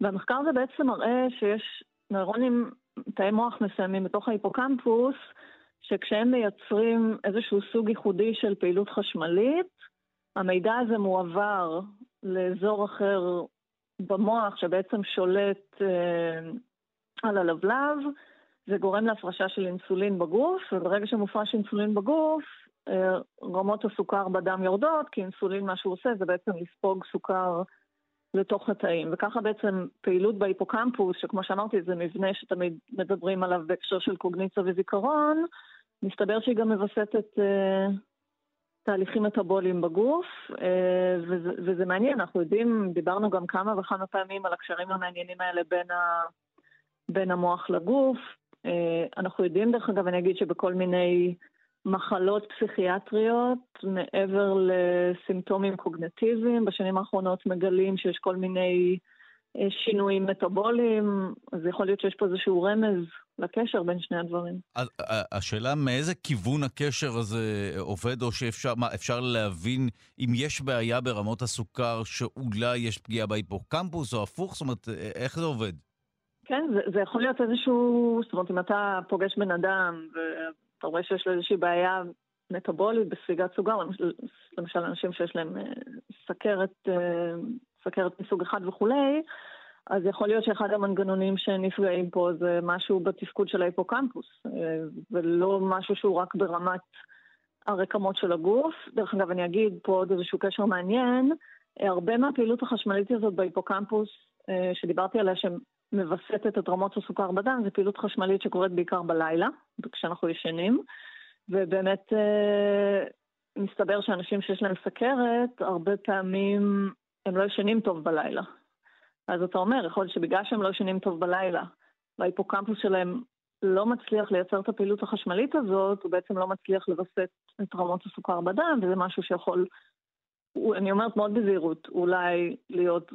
והמחקר הזה בעצם מראה שיש נוירונים, תאי מוח מסוימים בתוך ההיפוקמפוס, שכשהם מייצרים איזשהו סוג ייחודי של פעילות חשמלית, המידע הזה מועבר לאזור אחר במוח שבעצם שולט אה, על הלבלב, זה גורם להפרשה של אינסולין בגוף, וברגע שמופרש אינסולין בגוף, רמות הסוכר בדם יורדות, כי אינסולין מה שהוא עושה זה בעצם לספוג סוכר לתוך התאים. וככה בעצם פעילות בהיפוקמפוס, שכמו שאמרתי זה מבנה שתמיד מדברים עליו בהקשר של קוגניציה וזיכרון, מסתבר שהיא גם מווסתת uh, תהליכים מטאבוליים בגוף, uh, וזה, וזה מעניין, אנחנו יודעים, דיברנו גם כמה וכמה פעמים על הקשרים המעניינים האלה בין, ה, בין המוח לגוף. Uh, אנחנו יודעים, דרך אגב, אני אגיד שבכל מיני מחלות פסיכיאטריות, מעבר לסימפטומים קוגנטיביים, בשנים האחרונות מגלים שיש כל מיני אה, שינויים מטאבוליים, אז יכול להיות שיש פה איזשהו רמז לקשר בין שני הדברים. אז השאלה מאיזה כיוון הקשר הזה עובד, או שאפשר מה, אפשר להבין אם יש בעיה ברמות הסוכר שאולי יש פגיעה בהיפוקמפוס או הפוך? זאת אומרת, איך זה עובד? כן, זה, זה יכול להיות איזשהו, זאת אומרת, אם אתה פוגש בן אדם אתה רואה שיש לו איזושהי בעיה מטאבולית בספיגת סוגר, למשל אנשים שיש להם אה, סכרת, אה, סכרת מסוג אחד וכולי, אז יכול להיות שאחד המנגנונים שנפגעים פה זה משהו בתפקוד של ההיפוקמפוס, אה, ולא משהו שהוא רק ברמת הרקמות של הגוף. דרך אגב, אני אגיד פה עוד איזשהו קשר מעניין, הרבה מהפעילות החשמלית הזאת בהיפוקמפוס, שדיברתי עליה, שמווסתת את רמות הסוכר בדם, זו פעילות חשמלית שקורית בעיקר בלילה, כשאנחנו ישנים, ובאמת אה, מסתבר שאנשים שיש להם סכרת, הרבה פעמים הם לא ישנים טוב בלילה. אז אתה אומר, יכול להיות שבגלל שהם לא ישנים טוב בלילה, וההיפוקמפוס שלהם לא מצליח לייצר את הפעילות החשמלית הזאת, הוא בעצם לא מצליח לווסת את רמות הסוכר בדם, וזה משהו שיכול, אני אומרת מאוד בזהירות, אולי להיות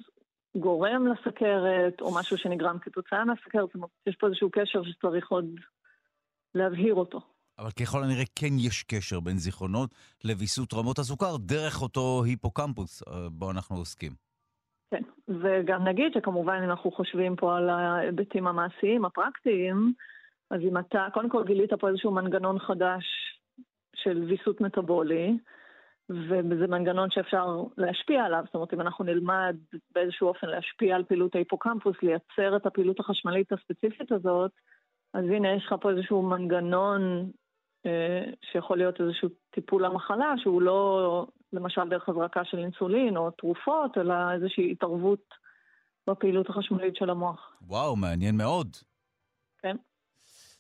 גורם לסכרת, או משהו שנגרם כתוצאה מהסכרת, זאת אומרת, יש פה איזשהו קשר שצריך עוד להבהיר אותו. אבל ככל הנראה כן יש קשר בין זיכרונות לוויסות רמות הסוכר דרך אותו היפוקמפוס אה, בו אנחנו עוסקים. כן, וגם נגיד שכמובן אם אנחנו חושבים פה על ההיבטים המעשיים, הפרקטיים, אז אם אתה, קודם כל גילית פה איזשהו מנגנון חדש של ויסות מטאבולי, וזה מנגנון שאפשר להשפיע עליו, זאת אומרת אם אנחנו נלמד באיזשהו אופן להשפיע על פעילות ההיפוקמפוס, לייצר את הפעילות החשמלית הספציפית הזאת, אז הנה יש לך פה איזשהו מנגנון אה, שיכול להיות איזשהו טיפול למחלה, שהוא לא למשל דרך הזרקה של אינסולין או תרופות, אלא איזושהי התערבות בפעילות החשמלית של המוח. וואו, מעניין מאוד.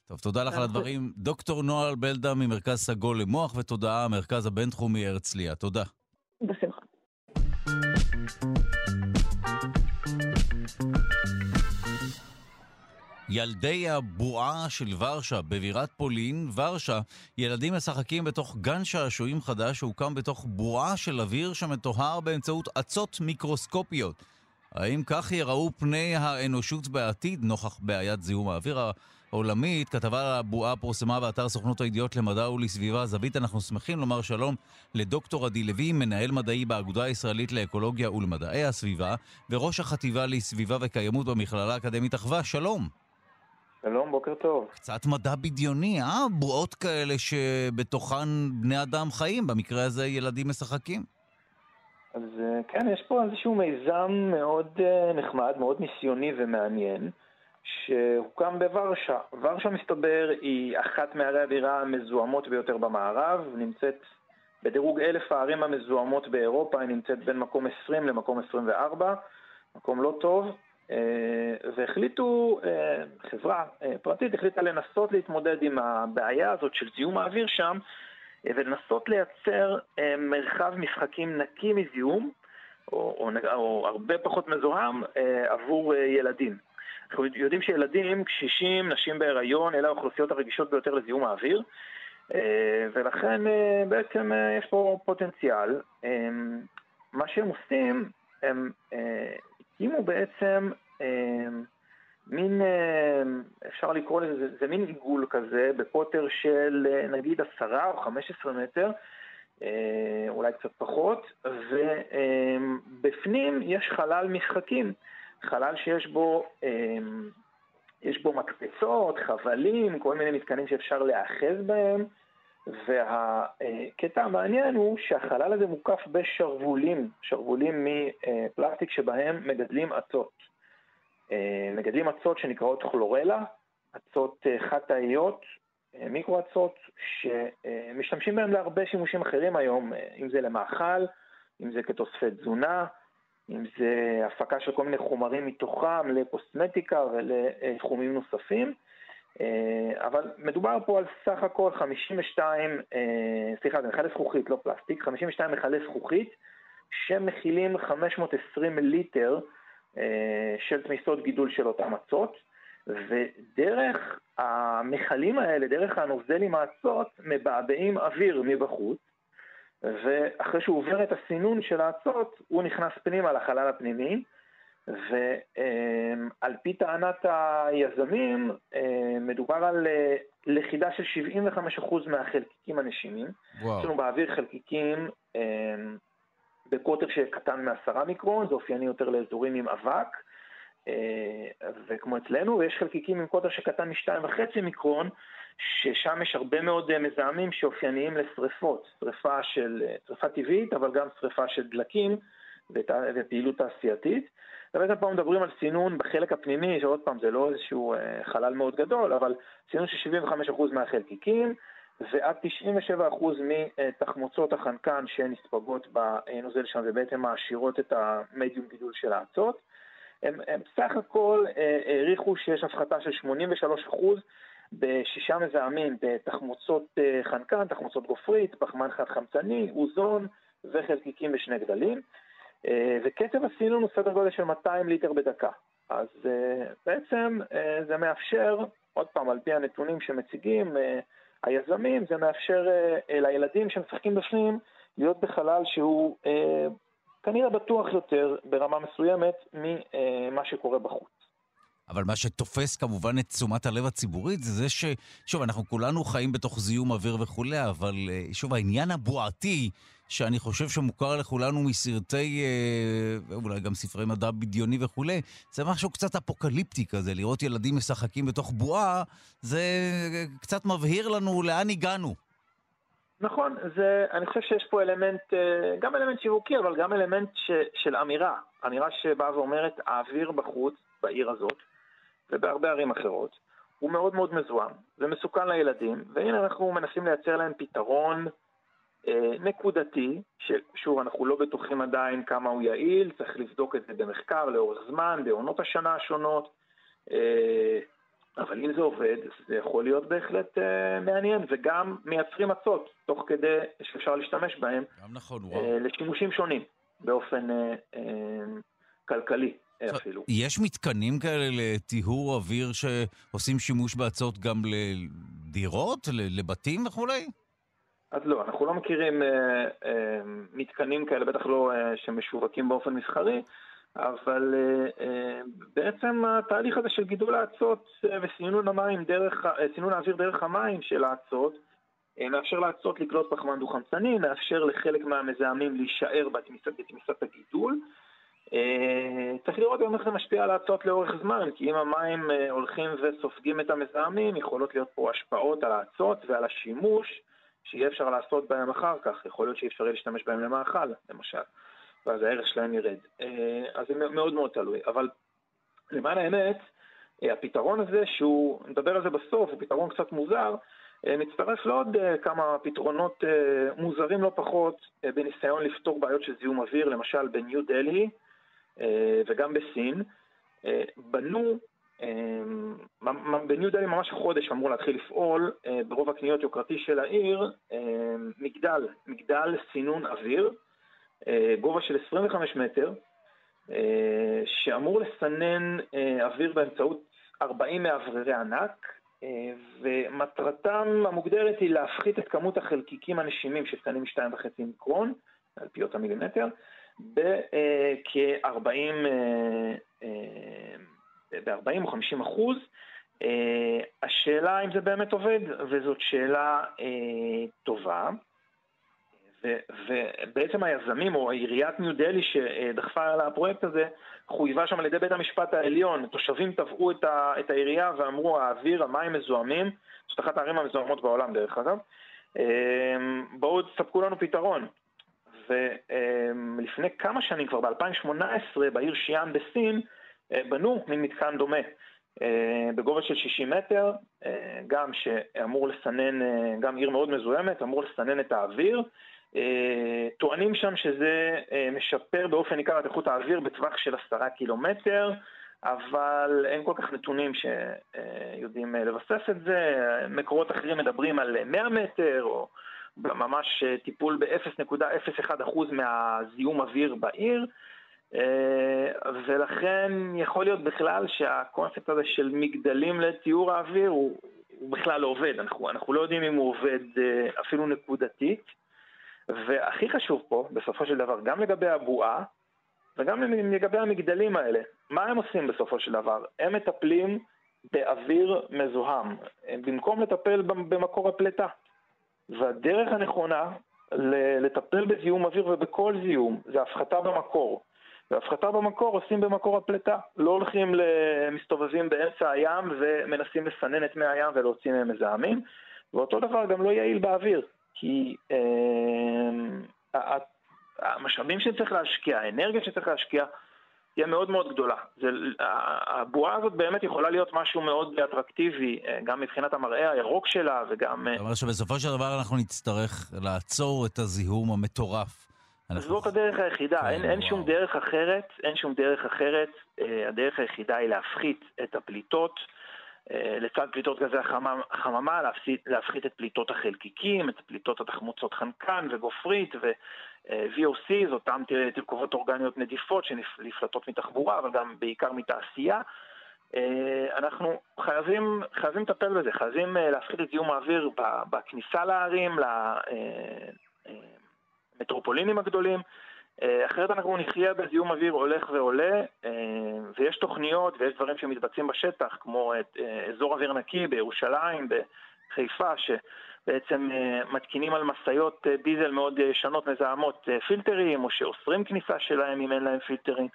טוב, תודה לך על הדברים. דוקטור נועה בלדה ממרכז סגול למוח ותודעה, המרכז הבינתחומי הרצליה. תודה. בשמחה. ילדי הבועה של ורשה בבירת פולין, ורשה, ילדים משחקים בתוך גן שעשועים חדש שהוקם בתוך בועה של אוויר שמטוהר באמצעות אצות מיקרוסקופיות. האם כך יראו פני האנושות בעתיד נוכח בעיית זיהום האוויר העולמית? כתבה על הבועה פורסמה באתר סוכנות הידיעות למדע ולסביבה זווית. אנחנו שמחים לומר שלום לדוקטור עדי לוי, מנהל מדעי באגודה הישראלית לאקולוגיה ולמדעי הסביבה, וראש החטיבה לסביבה וקיימות במכללה האקדמית אחווה. שלום. שלום, בוקר טוב. קצת מדע בדיוני, אה? בועות כאלה שבתוכן בני אדם חיים, במקרה הזה ילדים משחקים. אז כן, יש פה איזשהו מיזם מאוד נחמד, מאוד ניסיוני ומעניין, שהוקם בוורשה. ורשה, מסתבר, היא אחת מערי הבירה המזוהמות ביותר במערב, נמצאת בדירוג אלף הערים המזוהמות באירופה, היא נמצאת בין מקום 20 למקום 24, מקום לא טוב, אה, והחליטו, אה, חברה אה, פרטית החליטה לנסות להתמודד עם הבעיה הזאת של זיהום האוויר שם, ולנסות לייצר מרחב משחקים נקי מזיהום, או, או, או הרבה פחות מזוהם, עבור ילדים. אנחנו יודעים שילדים, קשישים, נשים בהיריון, אלה האוכלוסיות הרגישות ביותר לזיהום האוויר, ולכן בעצם יש פה פוטנציאל. מה שהם עושים, הם הקימו בעצם אה, מין, אה, אפשר לקרוא לזה, זה, מין עיגול כזה בקוטר של אה, נגיד עשרה או חמש עשרה מטר, אה, אולי קצת פחות, ובפנים אה, יש חלל משחקים, חלל שיש בו, אה, יש בו מקפצות, חבלים, כל מיני מתקנים שאפשר להיאחז בהם. והקטע המעניין הוא שהחלל הזה מוקף בשרוולים, שרוולים מפלסטיק שבהם מגדלים אצות. מגדלים אצות שנקראות כלורלה, אצות חד-תאיות, מיקרו-אצות, שמשתמשים בהם להרבה שימושים אחרים היום, אם זה למאכל, אם זה כתוספי תזונה, אם זה הפקה של כל מיני חומרים מתוכם לקוסמטיקה ולתחומים נוספים. אה, אבל מדובר פה על סך הכל 52, אה, סליחה, זה מכלי זכוכית, לא פלסטיק, 52 מכלי זכוכית שמכילים 520 ליטר אה, של תמיסות גידול של אותם אצות, ודרך המכלים האלה, דרך הנוזלים האצות, מבעבעים אוויר מבחוץ, ואחרי שהוא עובר את הסינון של האצות, הוא נכנס פנימה לחלל הפנימי, ועל פי טענת היזמים, מדובר על אה, לכידה של 75% מהחלקיקים הנשימים. וואו. יש לנו באוויר חלקיקים בקוטר שקטן מ-10 מיקרון, זה אופייני יותר לאזורים עם אבק, אה, וכמו אצלנו, ויש חלקיקים עם קוטר שקטן מ-2.5 מיקרון, ששם יש הרבה מאוד אה, מזהמים שאופייניים לשריפות, שריפה של, שריפה טבעית, אבל גם שריפה של דלקים ופעילות תעשייתית. ובעצם פה מדברים על סינון בחלק הפנימי, שעוד פעם זה לא איזשהו אה, חלל מאוד גדול, אבל סינון של 75% מהחלקיקים ועד 97% מתחמוצות החנקן שנספגות בנוזל שם ובעצם מעשירות את המדיום גידול של האצות. הם, הם סך הכל אה, העריכו שיש הפחתה של 83% בשישה מזהמים בתחמוצות אה, חנקן, תחמוצות גופרית, פחמן חד-חמצני, אוזון וחלקיקים בשני גדלים. אה, וקצב הסינון הוא סדר גודל של 200 ליטר בדקה. אז אה, בעצם זה מאפשר, עוד פעם, על פי הנתונים שמציגים היזמים, זה מאפשר לילדים שמשחקים בפנים להיות בחלל שהוא כנראה בטוח יותר ברמה מסוימת ממה שקורה בחוץ. אבל מה שתופס כמובן את תשומת הלב הציבורית זה זה ש... שוב, אנחנו כולנו חיים בתוך זיהום אוויר וכולי, אבל שוב, העניין הבועתי שאני חושב שמוכר לכולנו מסרטי, אה, אולי גם ספרי מדע בדיוני וכולי, זה משהו קצת אפוקליפטי כזה, לראות ילדים משחקים בתוך בועה, זה קצת מבהיר לנו לאן הגענו. נכון, זה, אני חושב שיש פה אלמנט, אה, גם אלמנט שיווקי, אבל גם אלמנט ש, של אמירה. אמירה שבאה ואומרת, האוויר בחוץ, בעיר הזאת, ובהרבה ערים אחרות, הוא מאוד מאוד מזוהם ומסוכן לילדים, והנה אנחנו מנסים לייצר להם פתרון אה, נקודתי, ששוב, אנחנו לא בטוחים עדיין כמה הוא יעיל, צריך לבדוק את זה במחקר לאורך זמן, בעונות השנה השונות, אה, אבל אם זה עובד, זה יכול להיות בהחלט אה, מעניין, וגם מייצרים מצות, תוך כדי שאפשר להשתמש בהם. גם נכון, וואו. לשימושים שונים, באופן כלכלי. אפילו. יש מתקנים כאלה לטיהור אוויר שעושים שימוש באצות גם לדירות, לבתים וכולי? אז לא, אנחנו לא מכירים אה, אה, מתקנים כאלה, בטח לא אה, שמשווקים באופן מסחרי, אבל אה, אה, בעצם התהליך הזה של גידול האצות אה, וסינון המים דרך, אה, סינון האוויר דרך המים של האצות, אה, מאפשר לאצות לקלוט פחמן דו-חמצני, מאפשר לחלק מהמזהמים להישאר בתמיסת, בתמיסת הגידול. אה, צריך לראות גם איך זה משפיע על האצות לאורך זמן, כי אם המים אה, הולכים וסופגים את המזהמים, יכולות להיות פה השפעות על האצות ועל השימוש. שיהיה אפשר לעשות בהם אחר כך, יכול להיות שאי אפשר יהיה להשתמש בהם למאכל, למשל. ואז הערך שלהם ירד. אז זה מאוד מאוד תלוי. אבל למען האמת, הפתרון הזה, שהוא, נדבר על זה בסוף, הוא פתרון קצת מוזר, מצטרף לעוד כמה פתרונות מוזרים לא פחות בניסיון לפתור בעיות של זיהום אוויר, למשל בניו דלהי וגם בסין. בנו אמ, בניו דלי ממש החודש אמור להתחיל לפעול אה, ברוב הקניות יוקרתי של העיר מגדל, מגדל סינון אוויר, אה, גובה של 25 מטר, אה, שאמור לסנן אוויר באמצעות 40 מאווררי ענק, ומטרתם המוגדרת היא להפחית את כמות החלקיקים הנשימים שקטנים מ-2.5 מיקרון, על פי אותה מילימטר, בכ-40 ב-40 או 50 אחוז. אה, השאלה אם זה באמת עובד, וזאת שאלה אה, טובה. ובעצם היזמים או עיריית ניו דלי שדחפה על הפרויקט הזה חויבה שם על ידי בית המשפט העליון. תושבים תבעו את, ה, את העירייה ואמרו האוויר, המים מזוהמים, זאת אחת הערים המזוהמות בעולם דרך אגב. אה, בואו תספקו לנו פתרון. ולפני כמה שנים, כבר ב-2018, בעיר שיאן בסין, אה, בנו מין מתקן דומה אה, בגובה של 60 מטר, אה, גם שאמור לסנן, גם עיר מאוד מזוהמת, אמור לסנן את האוויר. טוענים שם שזה משפר באופן ניכר את איכות האוויר בטווח של עשרה קילומטר, אבל אין כל כך נתונים שיודעים לבסס את זה. מקורות אחרים מדברים על 100 מטר, או ממש טיפול ב-0.01% מהזיהום אוויר בעיר. אה, ולכן יכול להיות בכלל שהקונספט הזה של מגדלים לטיהור האוויר הוא, הוא בכלל לא עובד, אנחנו, אנחנו לא יודעים אם הוא עובד אה, אפילו נקודתית. והכי חשוב פה, בסופו של דבר, גם לגבי הבועה וגם לגבי המגדלים האלה, מה הם עושים בסופו של דבר? הם מטפלים באוויר מזוהם, במקום לטפל במקור הפליטה. והדרך הנכונה לטפל בזיהום אוויר ובכל זיהום זה הפחתה במקור. והפחתה במקור עושים במקור הפליטה. לא הולכים, מסתובבים באמצע הים ומנסים לסנן את מי הים ולהוציא מהם מזהמים. ואותו דבר גם לא יעיל באוויר, כי אה, המשאבים שצריך להשקיע, האנרגיה שצריך להשקיע, תהיה מאוד מאוד גדולה. זה, הבועה הזאת באמת יכולה להיות משהו מאוד אטרקטיבי, אה, גם מבחינת המראה הירוק שלה וגם... זאת אומרת שבסופו של דבר אנחנו נצטרך לעצור את הזיהום המטורף אנחנו... זאת הדרך היחידה, כן, אין, אין שום דרך אחרת, אין שום דרך אחרת. אה, הדרך היחידה היא להפחית את הפליטות. אה, לצד פליטות גזי החממה, להפחית, את פליטות החלקיקים, את פליטות התחמוצות חנקן וגופרית אה, זה אותן תרכובות אורגניות נדיפות שנפלטות מתחבורה, אבל גם בעיקר מתעשייה. אנחנו חייבים, חייבים לטפל בזה, חייבים להפחית את זיהום האוויר בכניסה לערים, המטרופולינים הגדולים, אה, אחרת אנחנו נחיה בזיהום אוויר הולך ועולה, אה, ויש תוכניות ויש דברים שמתבצעים בשטח, כמו את אה, אזור אוויר נקי בירושלים, בחיפה, שבעצם מתקינים על משאיות דיזל מאוד ישנות מזהמות פילטרים, או שאוסרים כניסה שלהם אם אין להם פילטרים.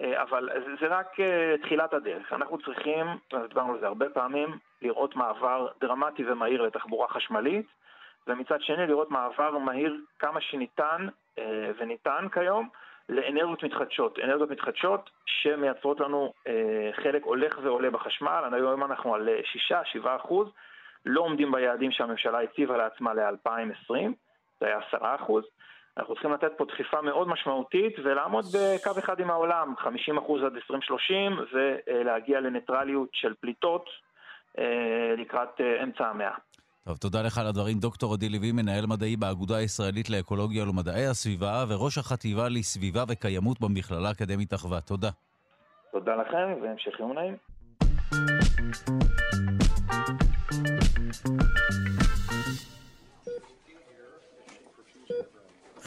אבל זה רק תחילת הדרך. אנחנו צריכים, דיברנו על זה הרבה פעמים, לראות מעבר דרמטי ומהיר לתחבורה חשמלית. ומצד שני לראות מעבר מהיר כמה שניתן אה, וניתן כיום לאנרגיות מתחדשות. אנרגיות מתחדשות שמייצרות לנו אה, חלק הולך ועולה בחשמל, היום אנחנו על 6-7 אחוז, לא עומדים ביעדים שהממשלה הציבה לעצמה ל-2020, זה היה 10 אחוז. אנחנו צריכים לתת פה דחיפה מאוד משמעותית ולעמוד בקו אחד עם העולם, 50% עד 2030 ולהגיע לניטרליות של פליטות אה, לקראת אמצע המאה. טוב, תודה לך על הדברים. דוקטור עדי לוי, מנהל מדעי באגודה הישראלית לאקולוגיה ולמדעי הסביבה, וראש החטיבה לסביבה וקיימות במכללה האקדמית אחווה. תודה. תודה לכם, והמשך יום נעים. Thank you.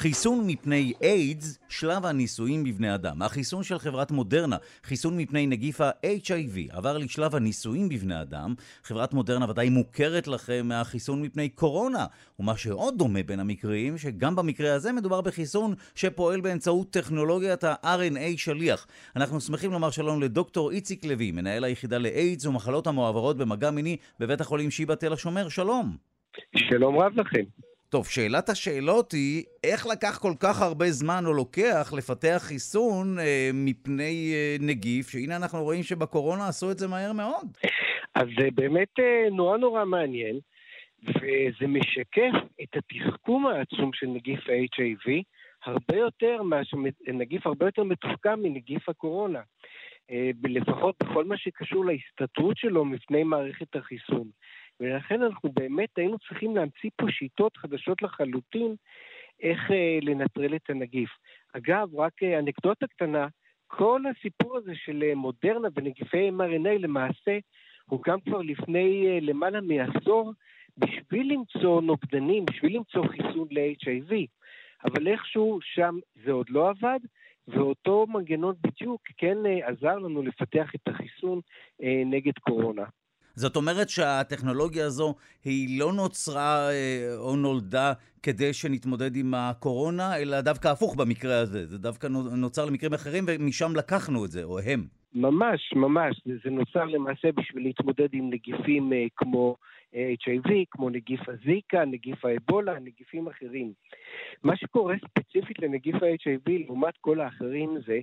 חיסון מפני איידס, שלב הניסויים בבני אדם. החיסון של חברת מודרנה, חיסון מפני נגיף ה-HIV, עבר לשלב הניסויים בבני אדם. חברת מודרנה ודאי מוכרת לכם מהחיסון מפני קורונה. ומה שעוד דומה בין המקרים, שגם במקרה הזה מדובר בחיסון שפועל באמצעות טכנולוגיית ה-RNA שליח. אנחנו שמחים לומר שלום לדוקטור איציק לוי, מנהל היחידה לאיידס ומחלות המועברות במגע מיני בבית החולים שיבא תל השומר. שלום. שלום רב לכם. טוב, שאלת השאלות היא, איך לקח כל כך הרבה זמן או לוקח לפתח חיסון אה, מפני אה, נגיף, שהנה אנחנו רואים שבקורונה עשו את זה מהר מאוד? אז זה באמת אה, נורא נורא מעניין, וזה משקף את התחכום העצום של נגיף ה-HIV, הרבה יותר, נגיף הרבה יותר מתוחכם מנגיף הקורונה. אה, לפחות בכל מה שקשור להסתתרות שלו מפני מערכת החיסון. ולכן אנחנו באמת היינו צריכים להמציא פה שיטות חדשות לחלוטין איך אה, לנטרל את הנגיף. אגב, רק אה, אנקדוטה קטנה, כל הסיפור הזה של אה, מודרנה ונגיפי mRNA למעשה הוקם כבר לפני אה, למעלה מעשור בשביל למצוא נוגדנים, בשביל למצוא חיסון ל-HIV. אבל איכשהו שם זה עוד לא עבד, ואותו מנגנון בדיוק כן אה, עזר לנו לפתח את החיסון אה, נגד קורונה. זאת אומרת שהטכנולוגיה הזו היא לא נוצרה אה, או נולדה כדי שנתמודד עם הקורונה, אלא דווקא הפוך במקרה הזה. זה דווקא נוצר למקרים אחרים ומשם לקחנו את זה, או הם. ממש, ממש. זה נוצר למעשה בשביל להתמודד עם נגיפים כמו HIV, כמו נגיף הזיקה, נגיף האבולה, נגיפים אחרים. מה שקורה ספציפית לנגיף ה-HIV לעומת כל האחרים זה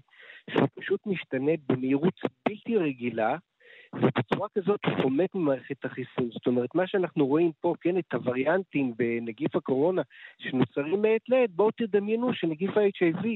שהוא פשוט משתנה במהירות בלתי רגילה, ובצורה כזאת חומק ממערכת החיסון. זאת אומרת, מה שאנחנו רואים פה, כן, את הווריאנטים בנגיף הקורונה שנוצרים מעת לעת, בואו תדמיינו שנגיף ה-HIV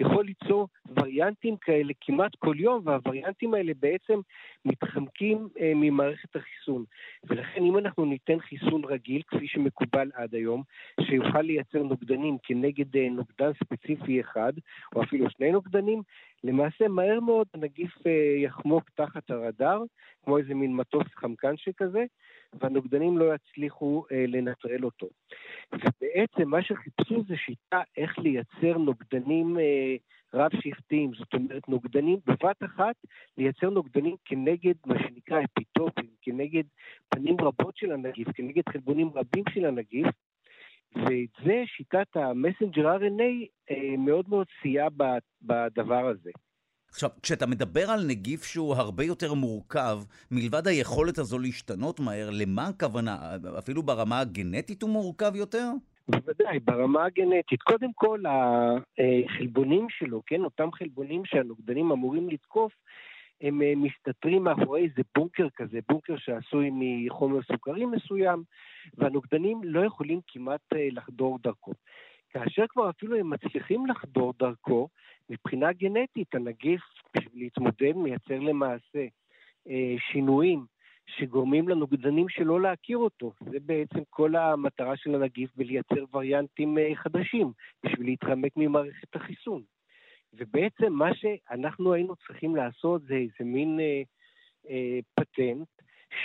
יכול ליצור וריאנטים כאלה כמעט כל יום, והווריאנטים האלה בעצם מתחמקים אה, ממערכת החיסון. ולכן אם אנחנו ניתן חיסון רגיל, כפי שמקובל עד היום, שיוכל לייצר נוגדנים כנגד אה, נוגדן ספציפי אחד, או אפילו שני נוגדנים, למעשה מהר מאוד הנגיף אה, יחמוק תחת הרדאר, כמו איזה מין מטוס חמקן שכזה, והנוגדנים לא יצליחו אה, לנטרל אותו. ובעצם מה שחיפשו זה שיטה איך לייצר נוגדנים אה, רב-שבטיים, זאת אומרת נוגדנים בבת אחת, לייצר נוגדנים כנגד מה שנקרא אפיטופים, כנגד פנים רבות של הנגיף, כנגד חלבונים רבים של הנגיף, ואת זה שיטת המסנג'ר RNA אה, מאוד מאוד סייעה בדבר הזה. עכשיו, כשאתה מדבר על נגיף שהוא הרבה יותר מורכב, מלבד היכולת הזו להשתנות מהר, למה הכוונה? אפילו ברמה הגנטית הוא מורכב יותר? בוודאי, ברמה הגנטית. קודם כל, החלבונים שלו, כן, אותם חלבונים שהנוגדנים אמורים לתקוף, הם אה, מסתתרים מאחורי איזה בונקר כזה, בונקר שעשוי מחומר סוכרי מסוים, והנוגדנים לא יכולים כמעט אה, לחדור דרכו. כאשר כבר אפילו הם מצליחים לחדור דרכו, מבחינה גנטית הנגיף, בשביל להתמודד, מייצר למעשה אה, שינויים שגורמים לנוגדנים שלא להכיר אותו. זה בעצם כל המטרה של הנגיף בלייצר וריאנטים אה, חדשים, בשביל להתחמק ממערכת החיסון. ובעצם מה שאנחנו היינו צריכים לעשות זה איזה מין אה, אה, פטנט,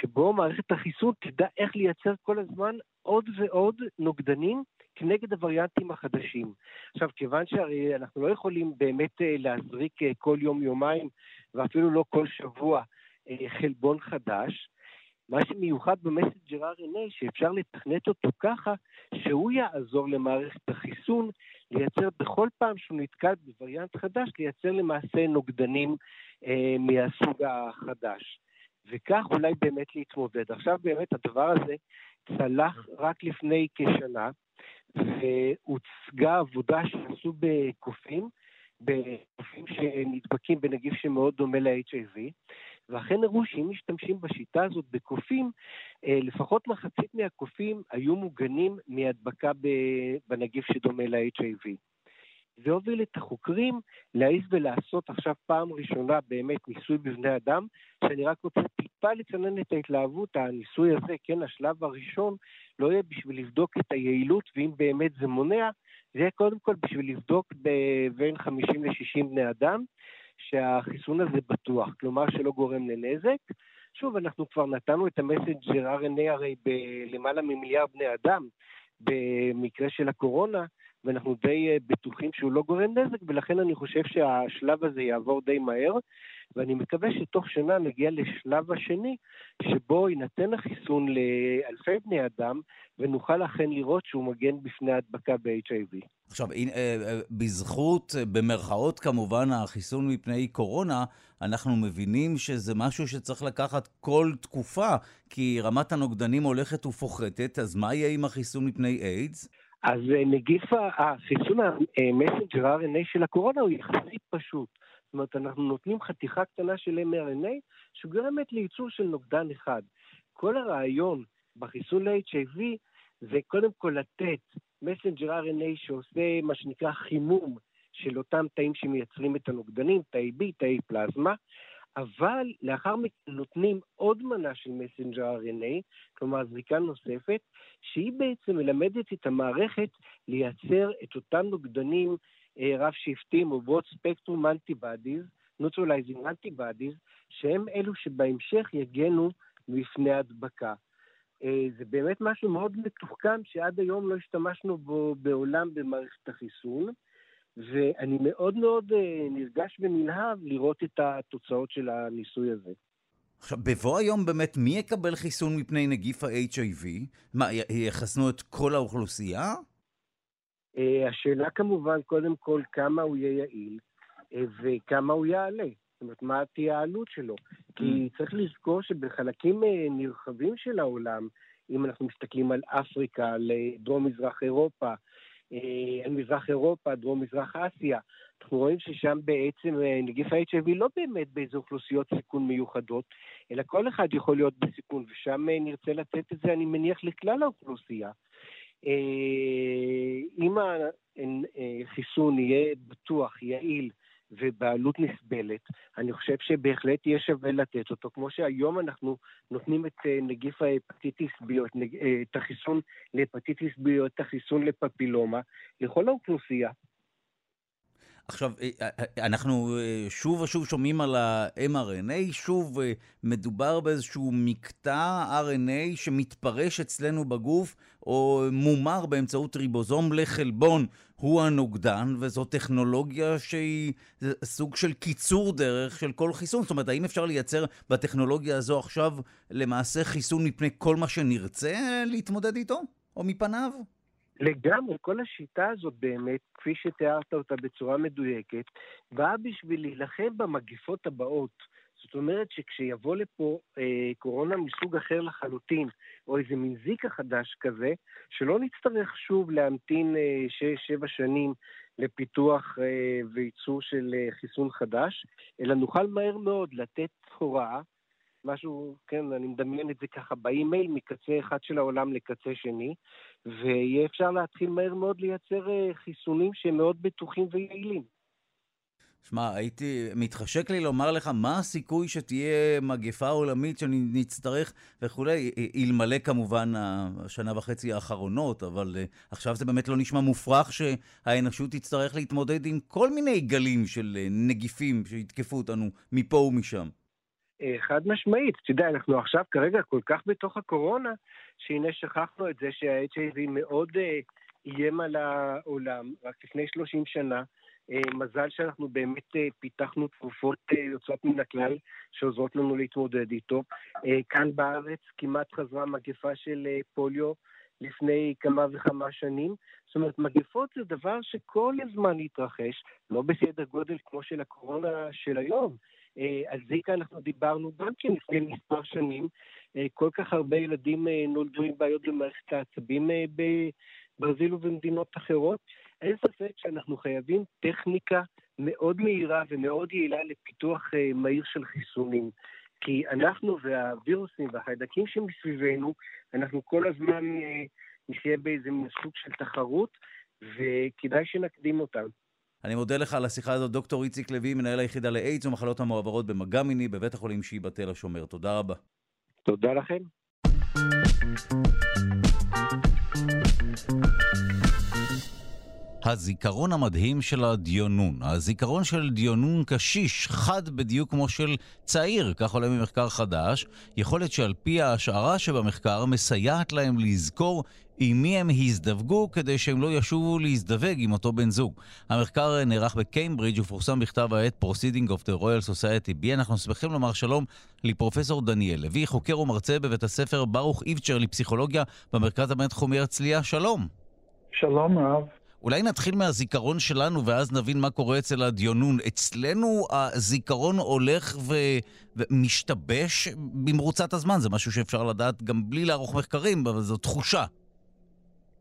שבו מערכת החיסון תדע איך לייצר כל הזמן עוד ועוד נוגדנים כנגד הווריאנטים החדשים. עכשיו, כיוון שהרי אנחנו לא יכולים באמת אה, להזריק אה, כל יום-יומיים, ואפילו לא כל שבוע, אה, חלבון חדש, מה שמיוחד במסנג'ר RNA, שאפשר לתכנת אותו ככה, שהוא יעזור למערכת החיסון לייצר בכל פעם שהוא נתקל בווריאנט חדש, לייצר למעשה נוגדנים אה, מהסוג החדש. וכך אולי באמת להתמודד. עכשיו באמת הדבר הזה צלח רק לפני כשנה, והוצגה עבודה שעשו בקופים, בקופים שנדבקים בנגיף שמאוד דומה ל-HIV, ואכן הראו שאם משתמשים בשיטה הזאת בקופים, אה, לפחות מחצית מהקופים היו מוגנים מהדבקה בנגיף שדומה ל-HIV. זה הוביל את החוקרים להעיז ולעשות עכשיו פעם ראשונה באמת ניסוי בבני אדם, שאני רק רוצה טיפה לצנן את ההתלהבות, הניסוי הזה, כן, השלב הראשון, לא יהיה בשביל לבדוק את היעילות, ואם באמת זה מונע, זה יהיה קודם כל בשביל לבדוק בין 50 ל-60 בני אדם, שהחיסון הזה בטוח, כלומר שלא גורם לנזק. שוב, אנחנו כבר נתנו את המסנג'ר RNA הרי בלמעלה ממיליארד בני אדם במקרה של הקורונה, ואנחנו די אה, בטוחים שהוא לא גורם נזק, ולכן אני חושב שהשלב הזה יעבור די מהר, ואני מקווה שתוך שנה נגיע לשלב השני, שבו יינתן החיסון לאלפי בני אדם, ונוכל אכן לראות שהוא מגן בפני ההדבקה ב-HIV. עכשיו, אה, אה, בזכות, במרכאות כמובן, החיסון מפני קורונה, אנחנו מבינים שזה משהו שצריך לקחת כל תקופה, כי רמת הנוגדנים הולכת ופוחתת, אז מה יהיה עם החיסון מפני איידס? אז נגיף החיסון המסנג'ר RNA של הקורונה הוא יחסית פשוט. זאת אומרת, אנחנו נותנים חתיכה קטנה של mRNA שגורמת לייצור של נוגדן אחד. כל הרעיון בחיסון ל-HIV זה קודם כל לתת מסנג'ר RNA שעושה מה שנקרא חימום של אותם תאים שמייצרים את הנוגדנים, תאי B, תאי פלזמה, אבל לאחר מכן נותנים עוד מנה של מסנג'ר RNA, כלומר זריקה נוספת, שהיא בעצם מלמדת את המערכת לייצר את אותם נוגדנים אה, רב-שבטים או broad spectrum antibodies, neutralizing antibodies, שהם אלו שבהמשך יגנו מפני הדבקה. אה, זה באמת משהו מאוד מתוחכם שעד היום לא השתמשנו בו בעולם במערכת החיסון, ואני מאוד מאוד אה, נרגש ונלהב לראות את התוצאות של הניסוי הזה. עכשיו, בבוא היום באמת, מי יקבל חיסון מפני נגיף ה-HIV? מה, יחסנו את כל האוכלוסייה? אה, השאלה כמובן, קודם כל, כמה הוא יהיה יעיל וכמה הוא יעלה. זאת אומרת, מה תהיה העלות שלו? כי mm. צריך לזכור שבחלקים אה, נרחבים של העולם, אם אנחנו מסתכלים על אפריקה, על דרום-מזרח אירופה, אה, על מזרח אירופה, דרום-מזרח אסיה, אנחנו רואים ששם בעצם אה, נגיף ה-HIV לא באמת באיזה אוכלוסיות סיכון מיוחדות, אלא כל אחד יכול להיות בסיכון, ושם נרצה לתת את זה, אני מניח, לכלל האוכלוסייה. אם החיסון יהיה בטוח, יעיל, ובעלות נסבלת, אני חושב שבהחלט יהיה שווה לתת אותו, כמו שהיום אנחנו נותנים את אה, נגיף ההפטיטיס אה, את החיסון להפטיטיס ביו, את החיסון לפפילומה, לכל האוכלוסייה. עכשיו, אה, אה, אנחנו אה, שוב ושוב שומעים על ה-mRNA, שוב מדובר באיזשהו מקטע RNA שמתפרש אצלנו בגוף, או מומר באמצעות ריבוזום לחלבון, הוא הנוגדן, וזו טכנולוגיה שהיא סוג של קיצור דרך של כל חיסון. זאת אומרת, האם אפשר לייצר בטכנולוגיה הזו עכשיו למעשה חיסון מפני כל מה שנרצה להתמודד איתו, או מפניו? לגמרי, כל השיטה הזאת באמת, כפי שתיארת אותה בצורה מדויקת, באה בשביל להילחם במגפות הבאות. זאת אומרת שכשיבוא לפה אה, קורונה מסוג אחר לחלוטין, או איזה מין זיקה חדש כזה, שלא נצטרך שוב להמתין אה, שש-שבע שנים לפיתוח אה, וייצור של אה, חיסון חדש, אלא נוכל מהר מאוד לתת הוראה משהו, כן, אני מדמיין את זה ככה באימייל מקצה אחד של העולם לקצה שני, ויהיה אפשר להתחיל מהר מאוד לייצר אה, חיסונים שהם מאוד בטוחים ויעילים. שמע, הייתי, מתחשק לי לומר לך מה הסיכוי שתהיה מגפה עולמית שנצטרך וכולי, אלמלא כמובן השנה וחצי האחרונות, אבל uh, עכשיו זה באמת לא נשמע מופרך שהאנושות תצטרך להתמודד עם כל מיני גלים של uh, נגיפים שיתקפו אותנו מפה ומשם. אה, חד משמעית. אתה יודע, אנחנו עכשיו כרגע כל כך בתוך הקורונה, שהנה שכחנו את זה שה-HIV מאוד איים על העולם, רק לפני 30 שנה. Uh, מזל שאנחנו באמת uh, פיתחנו תרופות uh, יוצאות מן הכלל שעוזרות לנו להתמודד איתו. כאן בארץ כמעט חזרה מגפה של פוליו לפני כמה וכמה שנים. זאת אומרת, מגפות זה דבר שכל הזמן התרחש, לא בסדר גודל כמו של הקורונה של היום, אה, על זיקה אנחנו דיברנו גם כן לפני מספר שנים. אה, כל כך הרבה ילדים אה, נולדו עם בעיות במערכת העצבים בברזיל ובמדינות אחרות. אין ספק שאנחנו חייבים טכניקה מאוד מהירה ומאוד יעילה לפיתוח מהיר של חיסונים. כי אנחנו והווירוסים והחיידקים שמסביבנו, אנחנו כל הזמן נחיה באיזה סוג של תחרות, וכדאי שנקדים אותם. אני מודה לך על השיחה הזאת, דוקטור איציק לוי, מנהל היחידה לאיידס ומחלות המועברות במגע מיני בבית החולים שיבא תל השומר. תודה רבה. תודה לכם. הזיכרון המדהים של הדיונון. הזיכרון של דיונון קשיש, חד בדיוק כמו של צעיר, כך עולה ממחקר חדש, יכולת שעל פי ההשערה שבמחקר מסייעת להם לזכור עם מי הם הזדווגו כדי שהם לא ישובו להזדווג עם אותו בן זוג. המחקר נערך בקיימברידג' ופורסם בכתב העת Proceeding of the Royal Society B. אנחנו שמחים לומר שלום לפרופסור דניאל לוי, חוקר ומרצה בבית הספר ברוך איבצ'ר לפסיכולוגיה במרכז הבינתחומי הרצליה. שלום. שלום רב. אולי נתחיל מהזיכרון שלנו ואז נבין מה קורה אצל הדיונון. אצלנו הזיכרון הולך ו... ומשתבש במרוצת הזמן, זה משהו שאפשר לדעת גם בלי לערוך מחקרים, אבל זו תחושה.